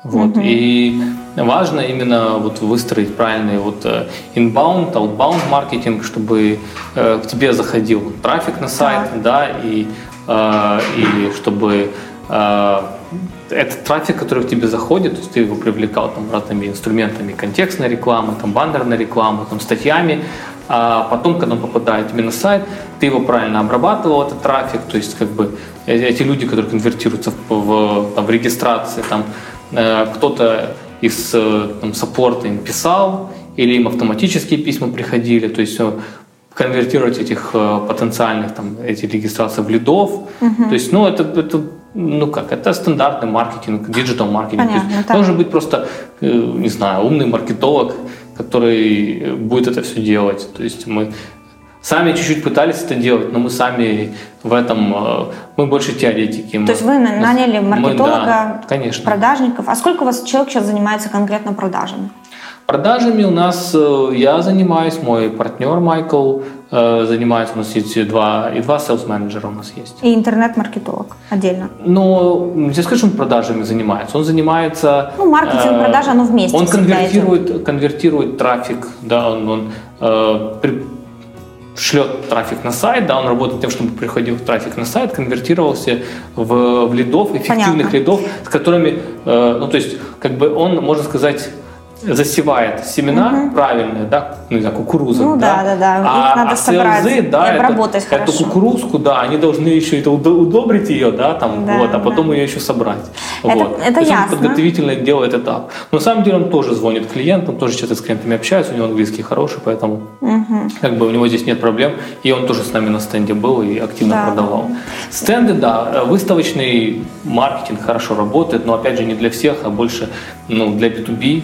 [SPEAKER 2] Вот. Угу. И важно именно вот выстроить правильный вот э, inbound, outbound маркетинг, чтобы э, к тебе заходил трафик на сайт, да, и, э, и чтобы этот трафик, который к тебе заходит, то есть ты его привлекал там разными инструментами контекстной рекламы, там баннерной рекламы, там статьями, а потом, когда он попадает именно на сайт, ты его правильно обрабатывал, этот трафик, то есть как бы эти люди, которые конвертируются в, в, там, в регистрации, там, кто-то из э, там, саппорта им писал, или им автоматические письма приходили, то есть конвертировать этих э, потенциальных там эти регистрации в лидов. Угу. То есть, ну это, это ну как, это стандартный маркетинг, digital маркетинг.
[SPEAKER 1] Понятно,
[SPEAKER 2] то есть, должен быть просто, не знаю, умный маркетолог, который будет это все делать. То есть мы Сами чуть-чуть пытались это делать, но мы сами в этом, э, мы больше теоретики.
[SPEAKER 1] То есть вы наняли маркетолога,
[SPEAKER 2] мы, да, конечно.
[SPEAKER 1] продажников. А сколько у вас человек сейчас занимается конкретно продажами?
[SPEAKER 2] Продажами у нас э, я занимаюсь, мой партнер Майкл э, занимается, у нас есть два, и два sales менеджера у нас есть.
[SPEAKER 1] И интернет-маркетолог отдельно?
[SPEAKER 2] Ну, не скажу, он продажами занимается, он занимается...
[SPEAKER 1] Ну, маркетинг, э, продажа, оно вместе
[SPEAKER 2] Он конвертирует, конвертирует трафик, да, он, он э, при, шлет трафик на сайт, да, он работает тем, чтобы приходил трафик на сайт, конвертировался в, в лидов, эффективных Понятно. лидов, с которыми, э, ну, то есть, как бы он, можно сказать, засевает семена угу. правильные, да, ну, не знаю, кукуруза.
[SPEAKER 1] Ну да, да, да.
[SPEAKER 2] А,
[SPEAKER 1] Их надо
[SPEAKER 2] а
[SPEAKER 1] собрать
[SPEAKER 2] селзы, да,
[SPEAKER 1] и обработать
[SPEAKER 2] это,
[SPEAKER 1] хорошо.
[SPEAKER 2] эту кукурузку, да, они должны еще это удо- удобрить ее, да, там,
[SPEAKER 1] Да,
[SPEAKER 2] вот, а потом
[SPEAKER 1] да.
[SPEAKER 2] ее еще собрать.
[SPEAKER 1] Это-
[SPEAKER 2] вот.
[SPEAKER 1] это
[SPEAKER 2] То есть он
[SPEAKER 1] ясно.
[SPEAKER 2] подготовительно делает этап. Но на самом деле он тоже звонит клиентам, тоже часто с клиентами общается, у него английский хороший, поэтому как бы у него здесь нет проблем. И он тоже с нами на стенде был и активно
[SPEAKER 1] Да.
[SPEAKER 2] продавал. Стенды, да, выставочный маркетинг хорошо работает, но опять же не для всех, а больше ну, для B2B.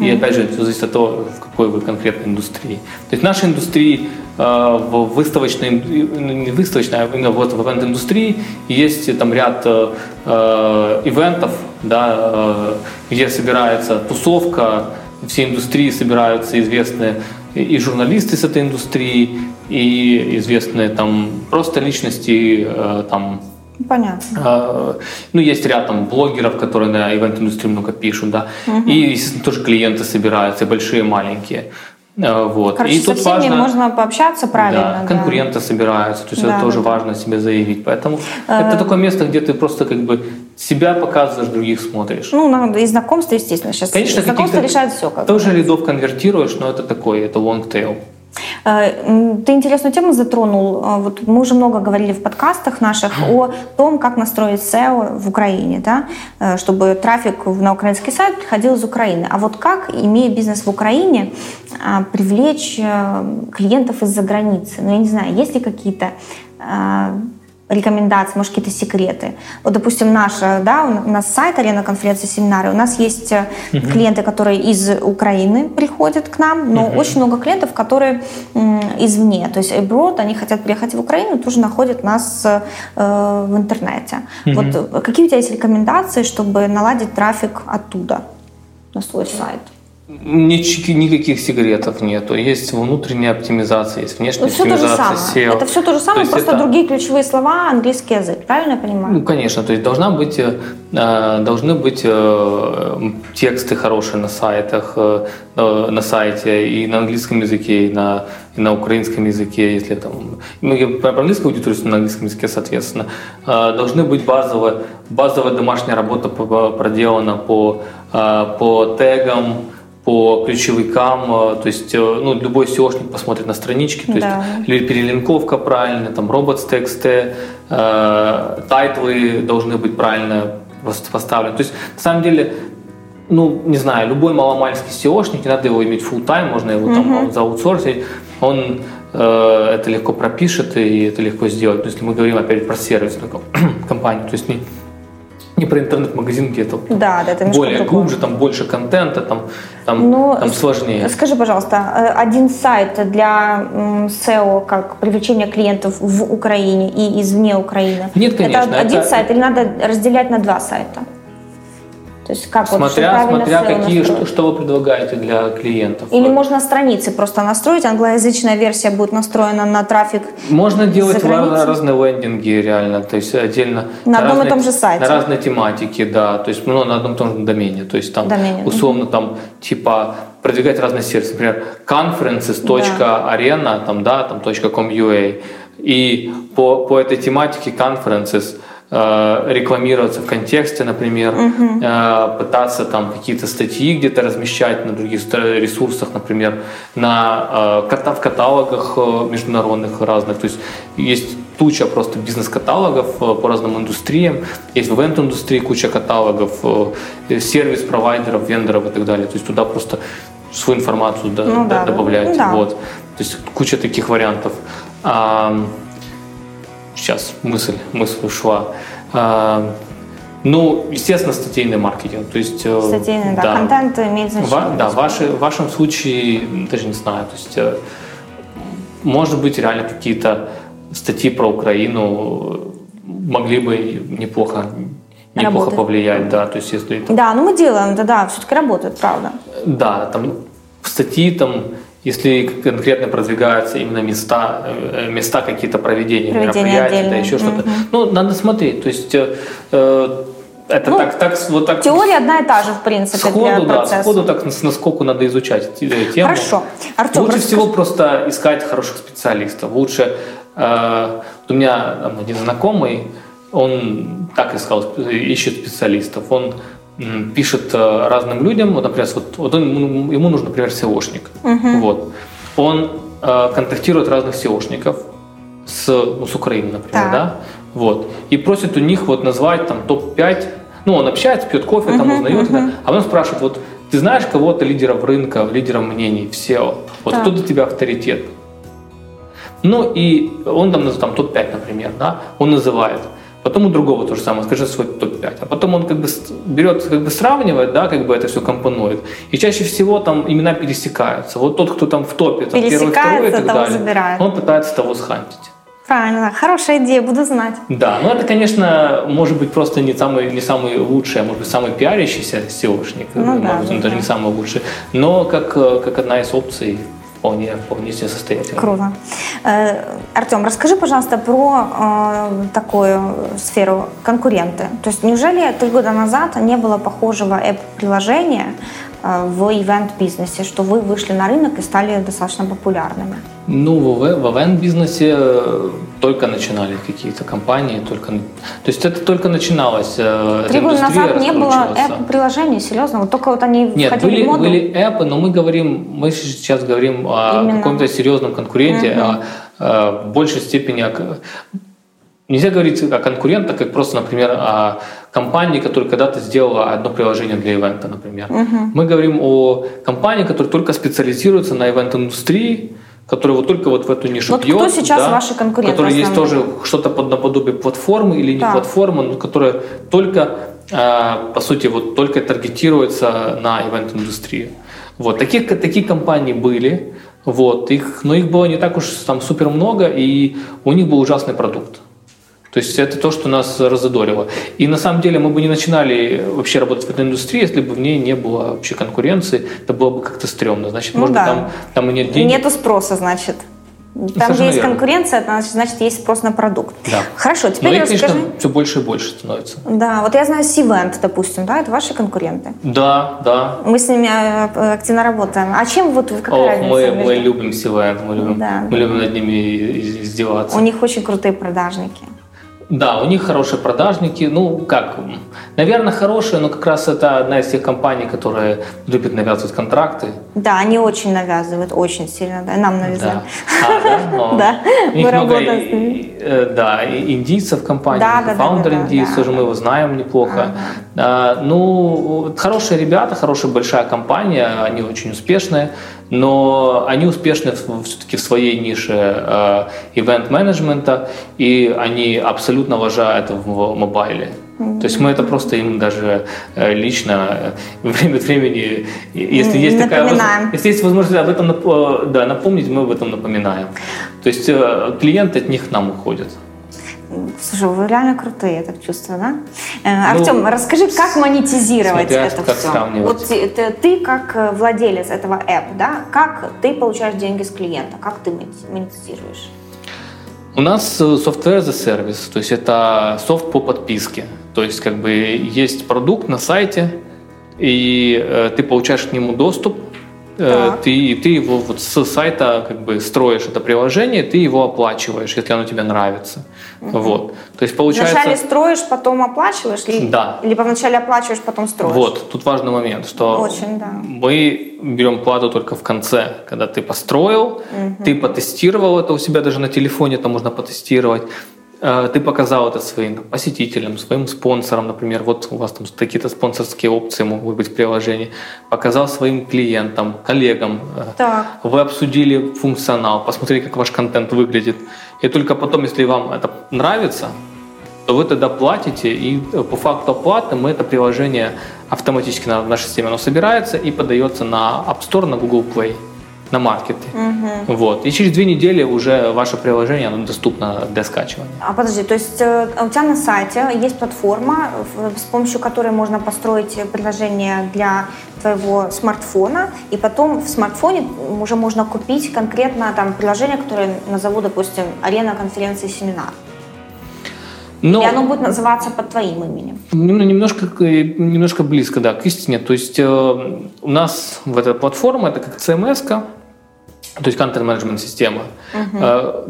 [SPEAKER 2] И опять же, это зависит от того, в какой вы конкретной индустрии. То есть в нашей индустрии, э, в выставочной, ну, не выставочной, а именно вот в ивент-индустрии есть там ряд э, э, ивентов, да, э, где собирается тусовка, все индустрии собираются известные и журналисты с этой индустрии, и известные там просто личности, э, там
[SPEAKER 1] Понятно.
[SPEAKER 2] Ну, есть ряд там блогеров, которые на ивент-индустрии много пишут, да. И, естественно, тоже клиенты собираются, и большие, и маленькие. Э, Вот.
[SPEAKER 1] Короче,
[SPEAKER 2] и
[SPEAKER 1] со всеми можно пообщаться правильно.
[SPEAKER 2] да, конкуренты собираются, то есть
[SPEAKER 1] Да,
[SPEAKER 2] это тоже
[SPEAKER 1] да, да.
[SPEAKER 2] важно себе заявить. Поэтому это такое место, где ты просто как бы себя показываешь, других смотришь.
[SPEAKER 1] Ну, надо и знакомство, естественно. Сейчас
[SPEAKER 2] Конечно,
[SPEAKER 1] знакомство решает все. Как.
[SPEAKER 2] Тоже лидов конвертируешь, но это такое, это long tail.
[SPEAKER 1] Э, Ты интересную тему затронул. Э, Вот мы уже много говорили в подкастах наших о том, как настроить SEO в Украине, да, э, чтобы трафик на украинский сайт приходил из Украины. А вот как, имея бизнес в Украине, привлечь клиентов из-за границы? Ну, я не знаю, есть ли какие-то рекомендации, может, какие-то секреты. Вот, допустим, наша, да, у нас сайт арена конференции, семинары, у нас есть э, клиенты, которые из Украины приходят к нам, но очень много клиентов, которые извне, то есть abroad, они хотят приехать в Украину, тоже находят нас э, в интернете. Вот э, какие у тебя есть рекомендации, чтобы наладить трафик оттуда на свой сайт?
[SPEAKER 2] Нички- никаких секретов нету. Есть внутренняя оптимизация, есть внешняя
[SPEAKER 1] Ну, все то же
[SPEAKER 2] оптимизация
[SPEAKER 1] самое.
[SPEAKER 2] SEO.
[SPEAKER 1] Это все то же
[SPEAKER 2] То
[SPEAKER 1] самое,
[SPEAKER 2] есть
[SPEAKER 1] просто
[SPEAKER 2] это-
[SPEAKER 1] другие ключевые слова, английский язык. Правильно я понимаю?
[SPEAKER 2] Ну, конечно, то есть должна быть, э, э, должны быть э, тексты хорошие на сайтах, на сайте и на английском языке, и на, и на украинском языке, если там, ну, я про английскую аудиторию, на английском языке, соответственно. Должны быть базовые, базовая домашняя работа проделана по, по тегам, по ключевикам, э, то есть э, ну, любой SEOшник посмотрит на странички, то есть
[SPEAKER 1] Да.
[SPEAKER 2] или перелинковка правильная, там robots.txt, э, тайтлы должны быть правильно пос- поставлены. То есть на самом деле, ну не знаю, любой маломальский SEO шник, не надо его иметь full time, можно его там зааутсорсить, он э, это легко пропишет и это легко сделать. То есть если мы говорим опять про сервисную ком- компанию, то есть не, не про интернет-магазин, где это
[SPEAKER 1] Да, да, это
[SPEAKER 2] более
[SPEAKER 1] другое.
[SPEAKER 2] глубже, там больше контента, там, там,
[SPEAKER 1] Ну,
[SPEAKER 2] там сложнее.
[SPEAKER 1] Скажи, пожалуйста, э, один сайт для SEO как привлечения клиентов в Украине и извне Украины?
[SPEAKER 2] Нет, конечно,
[SPEAKER 1] Это один
[SPEAKER 2] это-
[SPEAKER 1] сайт или надо разделять на два сайта? То есть как вот,
[SPEAKER 2] Смотря,
[SPEAKER 1] правильно
[SPEAKER 2] смотря какие,
[SPEAKER 1] настроить?
[SPEAKER 2] что, что вы предлагаете для клиентов.
[SPEAKER 1] Или можно страницы просто настроить, англоязычная версия будет настроена на трафик.
[SPEAKER 2] Можно делать разные лендинги реально, то есть отдельно
[SPEAKER 1] На одном и
[SPEAKER 2] разные-
[SPEAKER 1] том же сайте.
[SPEAKER 2] на разные тематики, да, то есть ну, на одном и том же домене, то есть там
[SPEAKER 1] Домене,
[SPEAKER 2] условно там типа продвигать разные сервисы, например, conferences.arena, там, да, там .com.ua, и по, по этой тематике conferences рекламироваться в контексте, например, э, пытаться там какие-то статьи где-то размещать на других ресурсах, например, на э, в каталогах э, международных разных. То есть есть туча просто бизнес-каталогов э, по разным индустриям, есть в ивент-индустрии куча каталогов, э, сервис-провайдеров, вендоров и так далее. То есть туда просто свою информацию
[SPEAKER 1] Ну
[SPEAKER 2] до-
[SPEAKER 1] да,
[SPEAKER 2] добавлять.
[SPEAKER 1] ну да.
[SPEAKER 2] Вот. То есть куча таких вариантов. Сейчас мысль, мысль ушла. А, ну, естественно, статейный маркетинг. То есть, э,
[SPEAKER 1] Статейный, да, контент имеет значение.
[SPEAKER 2] Ва- да, в, вашей- в вашем случае, даже не знаю, то есть, э, может быть, реально какие-то статьи про Украину э, могли бы неплохо, неплохо повлиять, да, то есть, если это
[SPEAKER 1] Да, ну мы делаем, да, да, все-таки работает, правда.
[SPEAKER 2] да, там статьи там, если конкретно продвигаются именно места, э, места какие-то проведения,
[SPEAKER 1] Проведения
[SPEAKER 2] мероприятий, да,
[SPEAKER 1] отдельные.
[SPEAKER 2] еще что-то. Ну, надо смотреть. То есть э, э, это
[SPEAKER 1] Ну,
[SPEAKER 2] так, так, вот так.
[SPEAKER 1] Теория одна и та же, в принципе, для
[SPEAKER 2] Сходу, да,
[SPEAKER 1] процесса.
[SPEAKER 2] сходу так насколько надо изучать э, тему.
[SPEAKER 1] Хорошо. Артем,
[SPEAKER 2] Лучше
[SPEAKER 1] расскажи-
[SPEAKER 2] всего просто искать хороших специалистов. Лучше э, у меня там, один знакомый, он так искал, ищет специалистов. Он пишет э, разным людям, вот, например, вот, вот он, ему- нужен, например, SEOшник. Вот. он э, контактирует разных SEOшников с, ну, с Украины, например,
[SPEAKER 1] Так.
[SPEAKER 2] да, вот, и просит у них вот назвать там топ-5, ну, он общается, пьет кофе, там
[SPEAKER 1] Мгм,
[SPEAKER 2] узнает, да, а он спрашивает, вот, ты знаешь кого-то лидеров рынка, лидеров мнений в SEO, вот
[SPEAKER 1] Так.
[SPEAKER 2] кто для тебя авторитет? Ну, и он там, там топ-5, например, да, он называет. Потом у другого то же самое, скажи свой топ-5. А потом он как бы берет, как бы сравнивает, да, как бы это все компонует. И чаще всего там имена пересекаются. Вот тот, кто там в топе, там первый, второй и так далее,
[SPEAKER 1] забирает.
[SPEAKER 2] он пытается того схантить.
[SPEAKER 1] Правильно, хорошая идея, буду знать.
[SPEAKER 2] Да, ну это, конечно, может быть просто не самый, не самый лучший, а может быть самый пиарящийся SEOшник,
[SPEAKER 1] Ну
[SPEAKER 2] может
[SPEAKER 1] да,
[SPEAKER 2] быть,
[SPEAKER 1] да,
[SPEAKER 2] он даже
[SPEAKER 1] да.
[SPEAKER 2] не самый лучший, но как, э, как одна из опций вполне, вполне себе состоятельно.
[SPEAKER 1] Круто. Э, Артем, расскажи, пожалуйста, про э, такую сферу конкуренты. То есть неужели три года назад не было похожего app-приложения э, в ивент-бизнесе, что вы вышли на рынок и стали достаточно популярными?
[SPEAKER 2] Ну, в, в ивент-бизнесе только начинали какие-то компании, только, то есть это только начиналось. э,
[SPEAKER 1] Три года назад не было
[SPEAKER 2] раскручиваться.
[SPEAKER 1] app-приложений, серьезно? Вот только вот они
[SPEAKER 2] Нет,
[SPEAKER 1] входили
[SPEAKER 2] были,
[SPEAKER 1] в моду?
[SPEAKER 2] были эпы, но мы говорим, мы сейчас говорим о
[SPEAKER 1] Именно.
[SPEAKER 2] каком-то серьезном конкуренте,
[SPEAKER 1] Мгм.
[SPEAKER 2] о, в большей степени о Нельзя говорить о конкурентах, как просто, например, о компании, которая когда-то сделала одно приложение для ивента, например. Мы говорим о компании, которая только специализируется на ивент-индустрии, которая вот только вот в эту нишу
[SPEAKER 1] Вот
[SPEAKER 2] бьет.
[SPEAKER 1] кто сейчас ваши конкуренты
[SPEAKER 2] Которая есть тоже что-то под наподобие платформы или не
[SPEAKER 1] Так.
[SPEAKER 2] платформы, но которая только, э, по сути, вот только таргетируется на ивент-индустрию. Вот таких такие компании были, вот их, но их было не так уж там супер много, и у них был ужасный продукт. То есть это то, что нас разодорило. И на самом деле мы бы не начинали вообще работать в этой индустрии, если бы в ней не было вообще конкуренции. Это было бы как-то стрёмно. Значит,
[SPEAKER 1] Ну
[SPEAKER 2] может
[SPEAKER 1] да.
[SPEAKER 2] быть, там, там и нет денег.
[SPEAKER 1] Нету спроса, значит. Там,
[SPEAKER 2] совершенно
[SPEAKER 1] где есть
[SPEAKER 2] верно.
[SPEAKER 1] конкуренция, значит, значит, есть спрос на продукт.
[SPEAKER 2] Да.
[SPEAKER 1] Хорошо,
[SPEAKER 2] Но
[SPEAKER 1] теперь
[SPEAKER 2] их,
[SPEAKER 1] расскажи.
[SPEAKER 2] конечно, все больше и больше становится.
[SPEAKER 1] Да, вот я знаю Сивент, допустим, да, это ваши конкуренты.
[SPEAKER 2] Да, да.
[SPEAKER 1] Мы с ними э, активно работаем. А чем вот вы, какая
[SPEAKER 2] Ох,
[SPEAKER 1] разница
[SPEAKER 2] мы, мы любим CVN, мы любим,
[SPEAKER 1] Да,
[SPEAKER 2] мы любим над ними издеваться.
[SPEAKER 1] У них очень крутые продажники.
[SPEAKER 2] Да, у них хорошие продажники. Ну, как, наверное, хорошие, но как раз это одна из тех компаний, которые любят навязывать контракты.
[SPEAKER 1] Да, они очень навязывают, очень сильно, да, нам навязали.
[SPEAKER 2] Да. А, да? Но
[SPEAKER 1] Да,
[SPEAKER 2] у них
[SPEAKER 1] мы
[SPEAKER 2] много
[SPEAKER 1] с
[SPEAKER 2] и- э, да, индийцев в компании,
[SPEAKER 1] Да, да,
[SPEAKER 2] фаундер
[SPEAKER 1] да, да,
[SPEAKER 2] индийц,
[SPEAKER 1] да, да.
[SPEAKER 2] мы его знаем неплохо. А, ну, хорошие ребята, хорошая большая компания, они очень успешные, но они успешны все-таки в своей нише э, ивент-менеджмента, и они абсолютно ложают в мобайле. То есть мы это просто им даже э, лично э, время от времени, если есть такая
[SPEAKER 1] Напоминаем.
[SPEAKER 2] возможность, если есть возможность об этом да, напомнить, мы об этом напоминаем. То есть клиенты от них к нам уходят.
[SPEAKER 1] Слушай, вы реально крутые, я так чувствую, да? Э,
[SPEAKER 2] Ну,
[SPEAKER 1] Артем, расскажи, как монетизировать
[SPEAKER 2] смотря
[SPEAKER 1] это
[SPEAKER 2] как
[SPEAKER 1] все?
[SPEAKER 2] сравнивать.
[SPEAKER 1] Вот ты, ты- как э, владелец этого app, да, как ты получаешь деньги с клиента, как ты монет- монетизируешь?
[SPEAKER 2] У нас э, software as a service, то есть это софт по подписке. То есть как бы есть продукт на сайте, и э, ты получаешь к нему доступ,
[SPEAKER 1] Так.
[SPEAKER 2] ты, ты его вот с сайта как бы строишь это приложение, ты его оплачиваешь, если оно тебе нравится. Вот. То есть получается...
[SPEAKER 1] Вначале строишь, потом оплачиваешь?
[SPEAKER 2] Да.
[SPEAKER 1] Либо вначале оплачиваешь, потом строишь?
[SPEAKER 2] Вот, тут важный момент, что
[SPEAKER 1] Очень, да.
[SPEAKER 2] мы берем плату только в конце, когда ты построил, ты потестировал это у себя даже на телефоне, это можно потестировать. Э, Ты показал это своим посетителям, своим спонсорам, например, вот у вас там какие-то спонсорские опции могут быть в приложении. Показал своим клиентам, коллегам. Э,
[SPEAKER 1] Так.
[SPEAKER 2] Вы обсудили функционал, посмотрели, как ваш контент выглядит. И только потом, если вам это нравится, то вы тогда платите, и э, по факту оплаты мы это приложение автоматически на нашей системе оно собирается и подается на App Store, на Google Play, на маркеты. Вот. И через две недели уже ваше приложение оно доступно для скачивания.
[SPEAKER 1] А подожди, то есть э, у тебя на сайте есть платформа, с помощью которой можно построить приложение для твоего смартфона, и потом в смартфоне уже можно купить конкретно там приложение, которое назову, допустим, арена конференции семинар.
[SPEAKER 2] Но
[SPEAKER 1] И оно будет называться под твоим именем.
[SPEAKER 2] Нем- немножко, к- немножко близко, да, к истине. То есть э, у нас в этой платформе это как CMS, то есть контент менеджмент система. Э,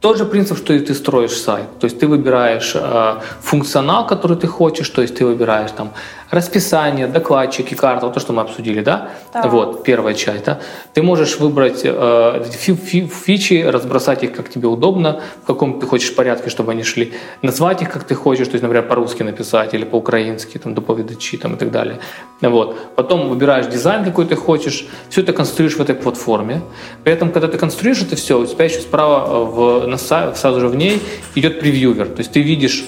[SPEAKER 2] тот же принцип, что и ты строишь сайт. То есть ты выбираешь э, функционал, который ты хочешь, то есть ты выбираешь там расписание, докладчики, карта, вот то, что мы обсудили, да?
[SPEAKER 1] Так.
[SPEAKER 2] Вот, первая часть, да? Ты можешь выбрать э, фи- фи- фичи, разбросать их, как тебе удобно, в каком ты хочешь порядке, чтобы они шли, назвать их, как ты хочешь, то есть, например, по-русски написать или по-украински, там, доповедачи, там, и так далее. Вот. Потом выбираешь дизайн, какой ты хочешь, все это конструируешь в этой платформе. При этом, когда ты конструируешь это все, у тебя еще справа э, в, на, сразу же в ней идет превьювер, то есть ты видишь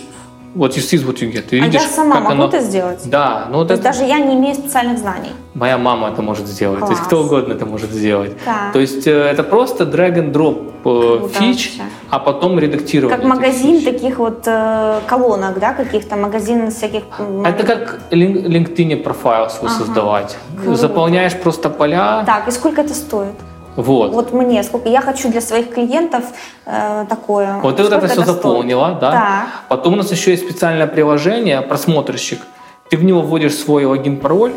[SPEAKER 2] вот you see what you get. Ты
[SPEAKER 1] А
[SPEAKER 2] видишь,
[SPEAKER 1] я сама
[SPEAKER 2] как
[SPEAKER 1] могу
[SPEAKER 2] оно-
[SPEAKER 1] это сделать?
[SPEAKER 2] Да, ну вот
[SPEAKER 1] То есть
[SPEAKER 2] это-
[SPEAKER 1] даже я не имею специальных знаний.
[SPEAKER 2] Моя мама это может сделать, то есть
[SPEAKER 1] Класс.
[SPEAKER 2] кто угодно это может сделать.
[SPEAKER 1] Так.
[SPEAKER 2] То есть э, это просто drag and drop э,
[SPEAKER 1] Круто
[SPEAKER 2] фич,
[SPEAKER 1] вообще.
[SPEAKER 2] а потом редактирование.
[SPEAKER 1] Как магазин
[SPEAKER 2] фич.
[SPEAKER 1] таких вот э, колонок, да, каких-то магазин всяких. м,
[SPEAKER 2] Это как LinkedIn профайл свой
[SPEAKER 1] Ага.
[SPEAKER 2] создавать.
[SPEAKER 1] Круто.
[SPEAKER 2] Заполняешь просто поля.
[SPEAKER 1] Так, и сколько это стоит?
[SPEAKER 2] Вот.
[SPEAKER 1] Вот мне, сколько я хочу для своих клиентов э, такое.
[SPEAKER 2] Вот ты вот
[SPEAKER 1] Сколько
[SPEAKER 2] это все
[SPEAKER 1] стоит?
[SPEAKER 2] заполнила, да?
[SPEAKER 1] Так.
[SPEAKER 2] Потом у нас еще есть специальное приложение, просмотрщик. Ты в него вводишь свой логин, пароль,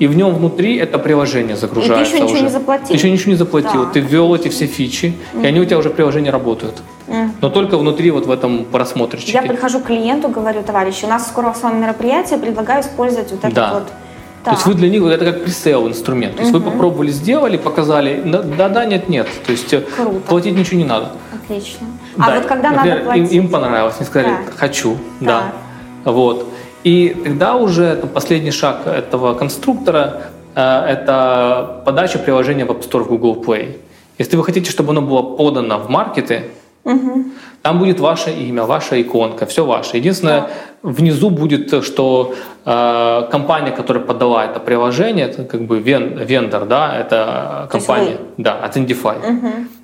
[SPEAKER 2] и в нем внутри это приложение загружается
[SPEAKER 1] ничего
[SPEAKER 2] уже.
[SPEAKER 1] не заплатил?
[SPEAKER 2] Ты еще ничего не заплатил.
[SPEAKER 1] Так.
[SPEAKER 2] Ты ввел эти все фичи, и они у тебя уже приложение работают.
[SPEAKER 1] Мгм.
[SPEAKER 2] Но только внутри вот в этом
[SPEAKER 1] Я
[SPEAKER 2] просмотрщике.
[SPEAKER 1] прихожу к клиенту, говорю, товарищи, у нас скоро с вами мероприятие, предлагаю использовать вот это
[SPEAKER 2] Да.
[SPEAKER 1] вот.
[SPEAKER 2] То есть
[SPEAKER 1] Так.
[SPEAKER 2] вы для них это как пресейл инструмент. То есть вы попробовали, сделали, показали, да, да, да, нет, нет. То есть э,
[SPEAKER 1] Круто.
[SPEAKER 2] платить ничего не надо.
[SPEAKER 1] Отлично. А
[SPEAKER 2] Да,
[SPEAKER 1] вот когда
[SPEAKER 2] например,
[SPEAKER 1] надо платить?
[SPEAKER 2] Им, им понравилось, они сказали,
[SPEAKER 1] Так.
[SPEAKER 2] хочу, да. Вот. И тогда уже там, последний шаг этого конструктора э, это подача приложения в App Store в Google Play. Если вы хотите, чтобы оно было подано в маркеты, там будет ваше имя, ваша иконка, все ваше. Единственное, внизу будет, что э, компания, которая подала это приложение, это как бы вен- вендор, да, это компания, да, Identify.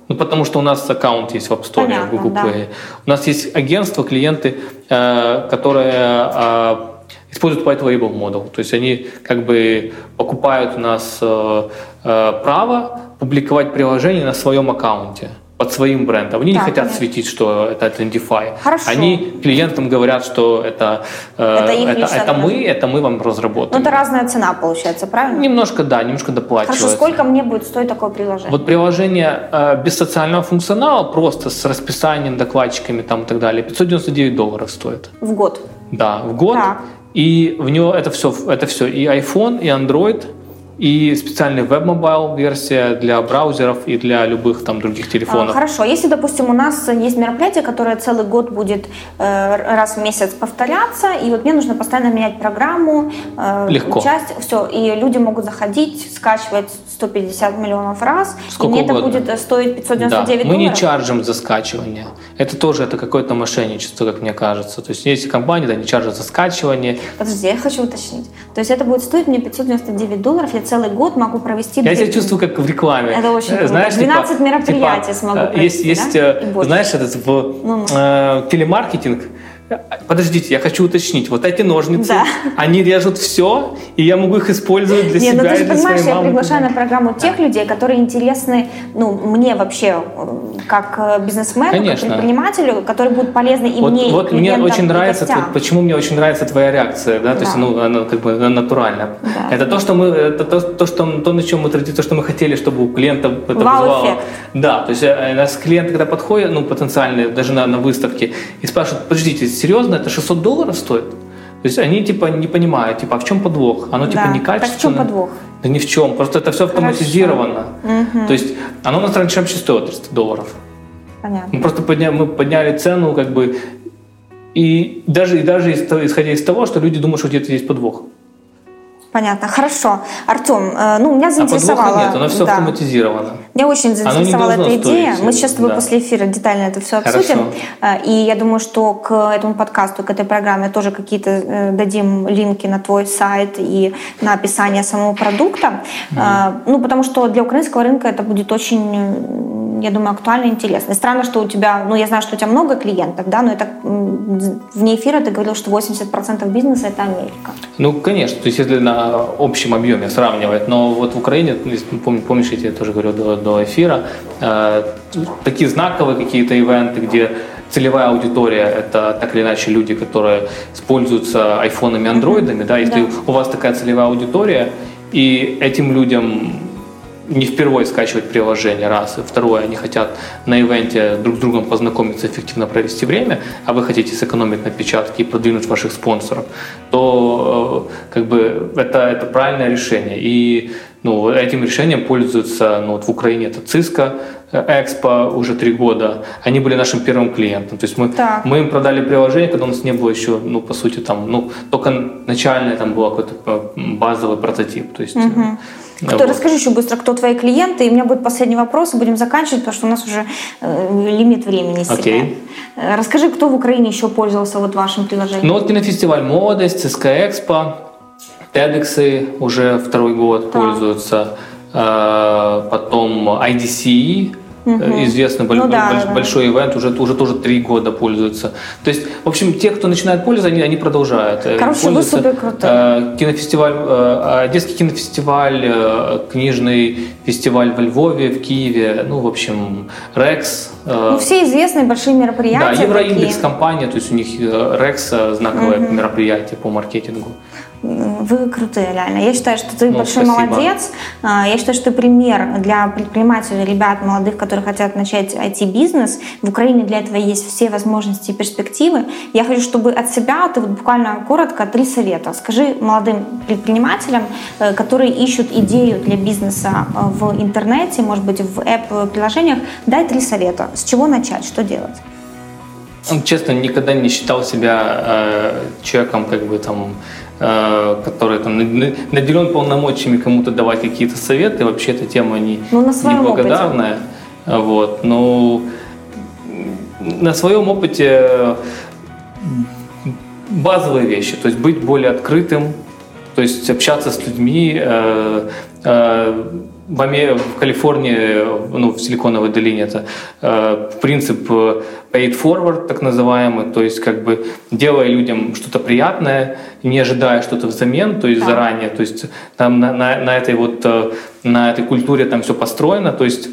[SPEAKER 2] Ну, потому что у нас аккаунт есть в App Store,
[SPEAKER 1] Понятно,
[SPEAKER 2] в Google
[SPEAKER 1] да.
[SPEAKER 2] Play. У нас есть агентство, клиенты, э, которые э, используют white label model. То есть они как бы покупают у нас э, э, право публиковать приложение на своем аккаунте под своим брендом. Они не
[SPEAKER 1] Так,
[SPEAKER 2] хотят
[SPEAKER 1] понятно.
[SPEAKER 2] светить, что это Identify.
[SPEAKER 1] Хорошо.
[SPEAKER 2] Они клиентам говорят, что это, э,
[SPEAKER 1] Это их
[SPEAKER 2] это, это мы, это мы вам
[SPEAKER 1] Ну,
[SPEAKER 2] разработали.
[SPEAKER 1] это разная цена получается, правильно?
[SPEAKER 2] Немножко, да, немножко доплачивается.
[SPEAKER 1] Хорошо, сколько мне будет стоить такое приложение?
[SPEAKER 2] Вот приложение э, без социального функционала, просто с расписанием, докладчиками там и так далее, 599 долларов стоит.
[SPEAKER 1] В год.
[SPEAKER 2] Да, в год.
[SPEAKER 1] Так.
[SPEAKER 2] И в него это все, это все и iPhone, и Android, и специальный веб- mobile версия для браузеров и для любых там других
[SPEAKER 1] А,
[SPEAKER 2] телефонов.
[SPEAKER 1] Хорошо, если, допустим, у нас есть мероприятие, которое целый год будет э, раз в месяц повторяться, и вот мне нужно постоянно менять программу, э,
[SPEAKER 2] Легко.
[SPEAKER 1] участие, все, и люди могут заходить, скачивать 150 миллионов раз,
[SPEAKER 2] Сколько
[SPEAKER 1] и мне это
[SPEAKER 2] угодно.
[SPEAKER 1] будет э, стоить
[SPEAKER 2] Да.
[SPEAKER 1] 599
[SPEAKER 2] Мы не
[SPEAKER 1] долларов.
[SPEAKER 2] чаржим за скачивание. Это тоже это какое-то мошенничество, как мне кажется. То есть есть компании, да, не чаржат за скачивание.
[SPEAKER 1] Подожди, я хочу уточнить. То есть это будет стоить мне 599 долларов, я целый год могу провести...
[SPEAKER 2] Я себя чувствую как в рекламе.
[SPEAKER 1] Это очень
[SPEAKER 2] Э,
[SPEAKER 1] круто.
[SPEAKER 2] Знаешь,
[SPEAKER 1] 12
[SPEAKER 2] типа-
[SPEAKER 1] мероприятий
[SPEAKER 2] типа,
[SPEAKER 1] смогу
[SPEAKER 2] э,
[SPEAKER 1] провести,
[SPEAKER 2] Есть, есть
[SPEAKER 1] да?
[SPEAKER 2] э,
[SPEAKER 1] И больше.
[SPEAKER 2] знаешь, этот в
[SPEAKER 1] Ну.
[SPEAKER 2] э, телемаркетинг. Подождите, я хочу уточнить. Вот эти ножницы,
[SPEAKER 1] Да.
[SPEAKER 2] они режут все, и я могу их использовать для
[SPEAKER 1] Не,
[SPEAKER 2] себя
[SPEAKER 1] ну ты
[SPEAKER 2] и
[SPEAKER 1] же понимаешь, я
[SPEAKER 2] мамы.
[SPEAKER 1] приглашаю на программу тех людей, которые интересны, ну, мне вообще, э, как э, бизнесмену,
[SPEAKER 2] Конечно.
[SPEAKER 1] как предпринимателю, которые будут полезны и
[SPEAKER 2] Вот,
[SPEAKER 1] мне, и
[SPEAKER 2] вот мне
[SPEAKER 1] клиентам,
[SPEAKER 2] очень
[SPEAKER 1] и
[SPEAKER 2] нравится, вот почему мне очень нравится твоя реакция, да, то есть
[SPEAKER 1] Да.
[SPEAKER 2] ну, она как бы она натуральная.
[SPEAKER 1] Да.
[SPEAKER 2] Это то, что мы, это то, то, что то, на чем мы то, что мы хотели, чтобы у клиента это
[SPEAKER 1] Вау-эффект.
[SPEAKER 2] вызывало. Да, то есть э, нас клиенты, когда подходят, ну потенциальные, даже на, на выставке, и спрашивают, подождите, серьезно, это 600 долларов стоит? То есть они типа не понимают, типа, а в чем подвох? Оно типа
[SPEAKER 1] Да.
[SPEAKER 2] не
[SPEAKER 1] Так в чем подвох?
[SPEAKER 2] Да ни в чем, просто это все автоматизировано. То есть оно у нас раньше вообще стоило 300 долларов.
[SPEAKER 1] Понятно.
[SPEAKER 2] Мы просто подня- мы подняли цену, как бы, и даже, и даже исходя из того, что люди думают, что где-то есть подвох.
[SPEAKER 1] Понятно. Хорошо. Артем, э, ну, меня
[SPEAKER 2] А
[SPEAKER 1] заинтересовало...
[SPEAKER 2] подвоха нет, оно все
[SPEAKER 1] да.
[SPEAKER 2] автоматизировано.
[SPEAKER 1] Меня очень заинтересовала эта идея.
[SPEAKER 2] стоить,
[SPEAKER 1] Мы сейчас с тобой
[SPEAKER 2] да.
[SPEAKER 1] после эфира детально это все
[SPEAKER 2] Хорошо.
[SPEAKER 1] обсудим. Э, И я думаю, что к этому подкасту, к этой программе тоже какие-то э, дадим линки на твой сайт и на описание самого продукта. Э, Ну, потому что для украинского рынка это будет очень, я думаю, актуально и интересно. И странно, что у тебя, ну, я знаю, что у тебя много клиентов, да, но это вне эфира ты говорил, что 80% бизнеса это Америка.
[SPEAKER 2] Ну, конечно, то есть если на общем объеме сравнивать, но вот в Украине, ну, помнишь, я тебе тоже говорил до, до эфира, э, такие знаковые какие-то ивенты, где целевая аудитория – это так или иначе люди, которые используются айфонами, андроидами, да, если
[SPEAKER 1] Да.
[SPEAKER 2] у вас такая целевая аудитория, и этим людям не впервые скачивать приложение, раз. И второе, они хотят на ивенте друг с другом познакомиться, эффективно провести время, а вы хотите сэкономить на печатке и продвинуть ваших спонсоров, то э, как бы это, это правильное решение. И ну, этим решением пользуются, ну, вот в Украине это Cisco, Экспо уже три года, они были нашим первым клиентом. То есть мы, мы им продали приложение, когда у нас не было еще, ну, по сути, там, ну, только начальное там был какой-то э, базовый прототип. То есть, угу.
[SPEAKER 1] Кто, вот. Расскажи еще быстро, кто твои клиенты, и у меня будет последний вопрос, и будем заканчивать, потому что у нас уже э, лимит времени
[SPEAKER 2] Okay.
[SPEAKER 1] Расскажи, кто в Украине еще пользовался вот вашим приложением?
[SPEAKER 2] Ну вот кинофестиваль «Молодость», ЦСКА Экспо, TEDx уже второй год да. пользуются, потом IDC, угу. известный ну, да, больш, да. большой ивент, уже, уже тоже три года пользуются. То есть, в общем, те, кто начинает пользоваться, они, они продолжают.
[SPEAKER 1] Э, Короче, вы супер крутой. Э,
[SPEAKER 2] кинофестиваль, Одесский кинофестиваль, книжный фестиваль во Львове, в Киеве, ну, в общем, Рекс.
[SPEAKER 1] Ну, все известные большие мероприятия.
[SPEAKER 2] Да, Евроиндекс компания, то есть у них Рекс знаковое угу. мероприятие по маркетингу.
[SPEAKER 1] Вы крутые, реально. Я считаю, что ты ну, большой спасибо. молодец. А, я считаю, что ты пример для предпринимателей, ребят молодых, которые хотят начать IT-бизнес. В Украине для этого есть все возможности и перспективы. Я хочу, чтобы от себя ты вот буквально коротко три совета. Скажи молодым предпринимателям, э, которые ищут идею для бизнеса э, в интернете, может быть, в app-приложениях, дай три совета. С чего начать, что делать?
[SPEAKER 2] Честно, никогда не считал себя э, человеком, как бы там который там наделен полномочиями кому-то давать какие-то советы, вообще эта тема не,
[SPEAKER 1] ну, на
[SPEAKER 2] неблагодарная. Опыте. Вот, но на своем опыте базовые вещи, то есть быть более открытым, то есть общаться с людьми, э, э, в, Аме... в Калифорнии, ну, в Силиконовой долине, это э, принцип э, paid forward, так называемый, то есть как бы делая людям что-то приятное, не ожидая что-то взамен, то есть да. заранее, то есть там на, на, на этой вот, э, на этой культуре там все построено, то есть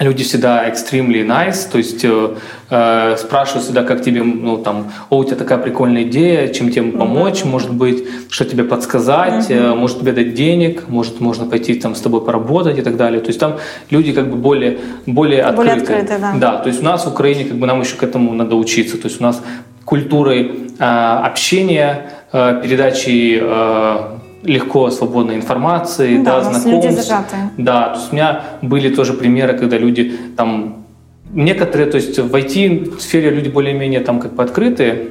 [SPEAKER 2] люди всегда extremely nice, то есть э, э, спрашивают всегда, как тебе, ну там, о, у тебя такая прикольная идея, чем тебе помочь, mm-hmm. может быть, что тебе подсказать, mm-hmm. может тебе дать денег, может можно пойти там с тобой поработать и так далее. То есть там люди как бы более более, более открыты. открыты да. да, то есть у нас в Украине как бы нам еще к этому надо учиться. То есть у нас культурой э, общения, э, передачи э, легко свободной информации,
[SPEAKER 1] да,
[SPEAKER 2] да
[SPEAKER 1] знакомств.
[SPEAKER 2] Да, то есть у меня были тоже примеры, когда люди там некоторые, то есть в IT-сфере люди более-менее там как бы открытые,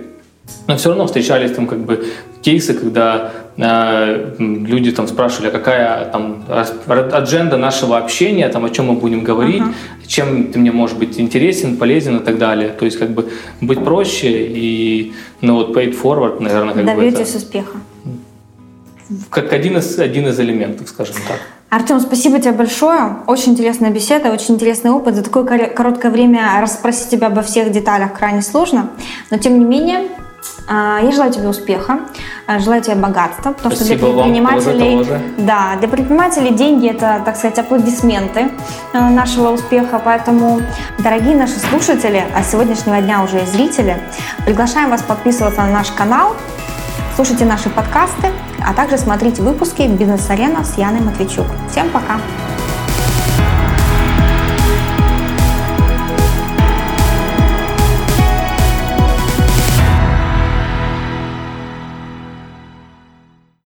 [SPEAKER 2] но все равно встречались там как бы кейсы, когда э, люди там спрашивали, а какая там адженда нашего общения, там о чем мы будем говорить, uh-huh. чем ты мне можешь быть интересен, полезен и так далее. То есть как бы быть проще и ну вот paid forward, наверное, как
[SPEAKER 1] Добьетесь бы это... успеха
[SPEAKER 2] как один из, один из элементов, скажем так.
[SPEAKER 1] Артем, спасибо тебе большое. Очень интересная беседа, очень интересный опыт. За такое короткое время расспросить тебя обо всех деталях крайне сложно. Но тем не менее, а, я желаю тебе успеха, а, желаю тебе богатства, потому
[SPEAKER 2] Спасибо
[SPEAKER 1] что для предпринимателей,
[SPEAKER 2] тоже, тоже.
[SPEAKER 1] да, для предпринимателей деньги это, так сказать, аплодисменты а, нашего успеха. Поэтому, дорогие наши слушатели, а сегодняшнего дня уже и зрители, приглашаем вас подписываться на наш канал, слушайте наши подкасты, а также смотрите выпуски «Бизнес-арена» с Яной Матвейчук. Всем пока!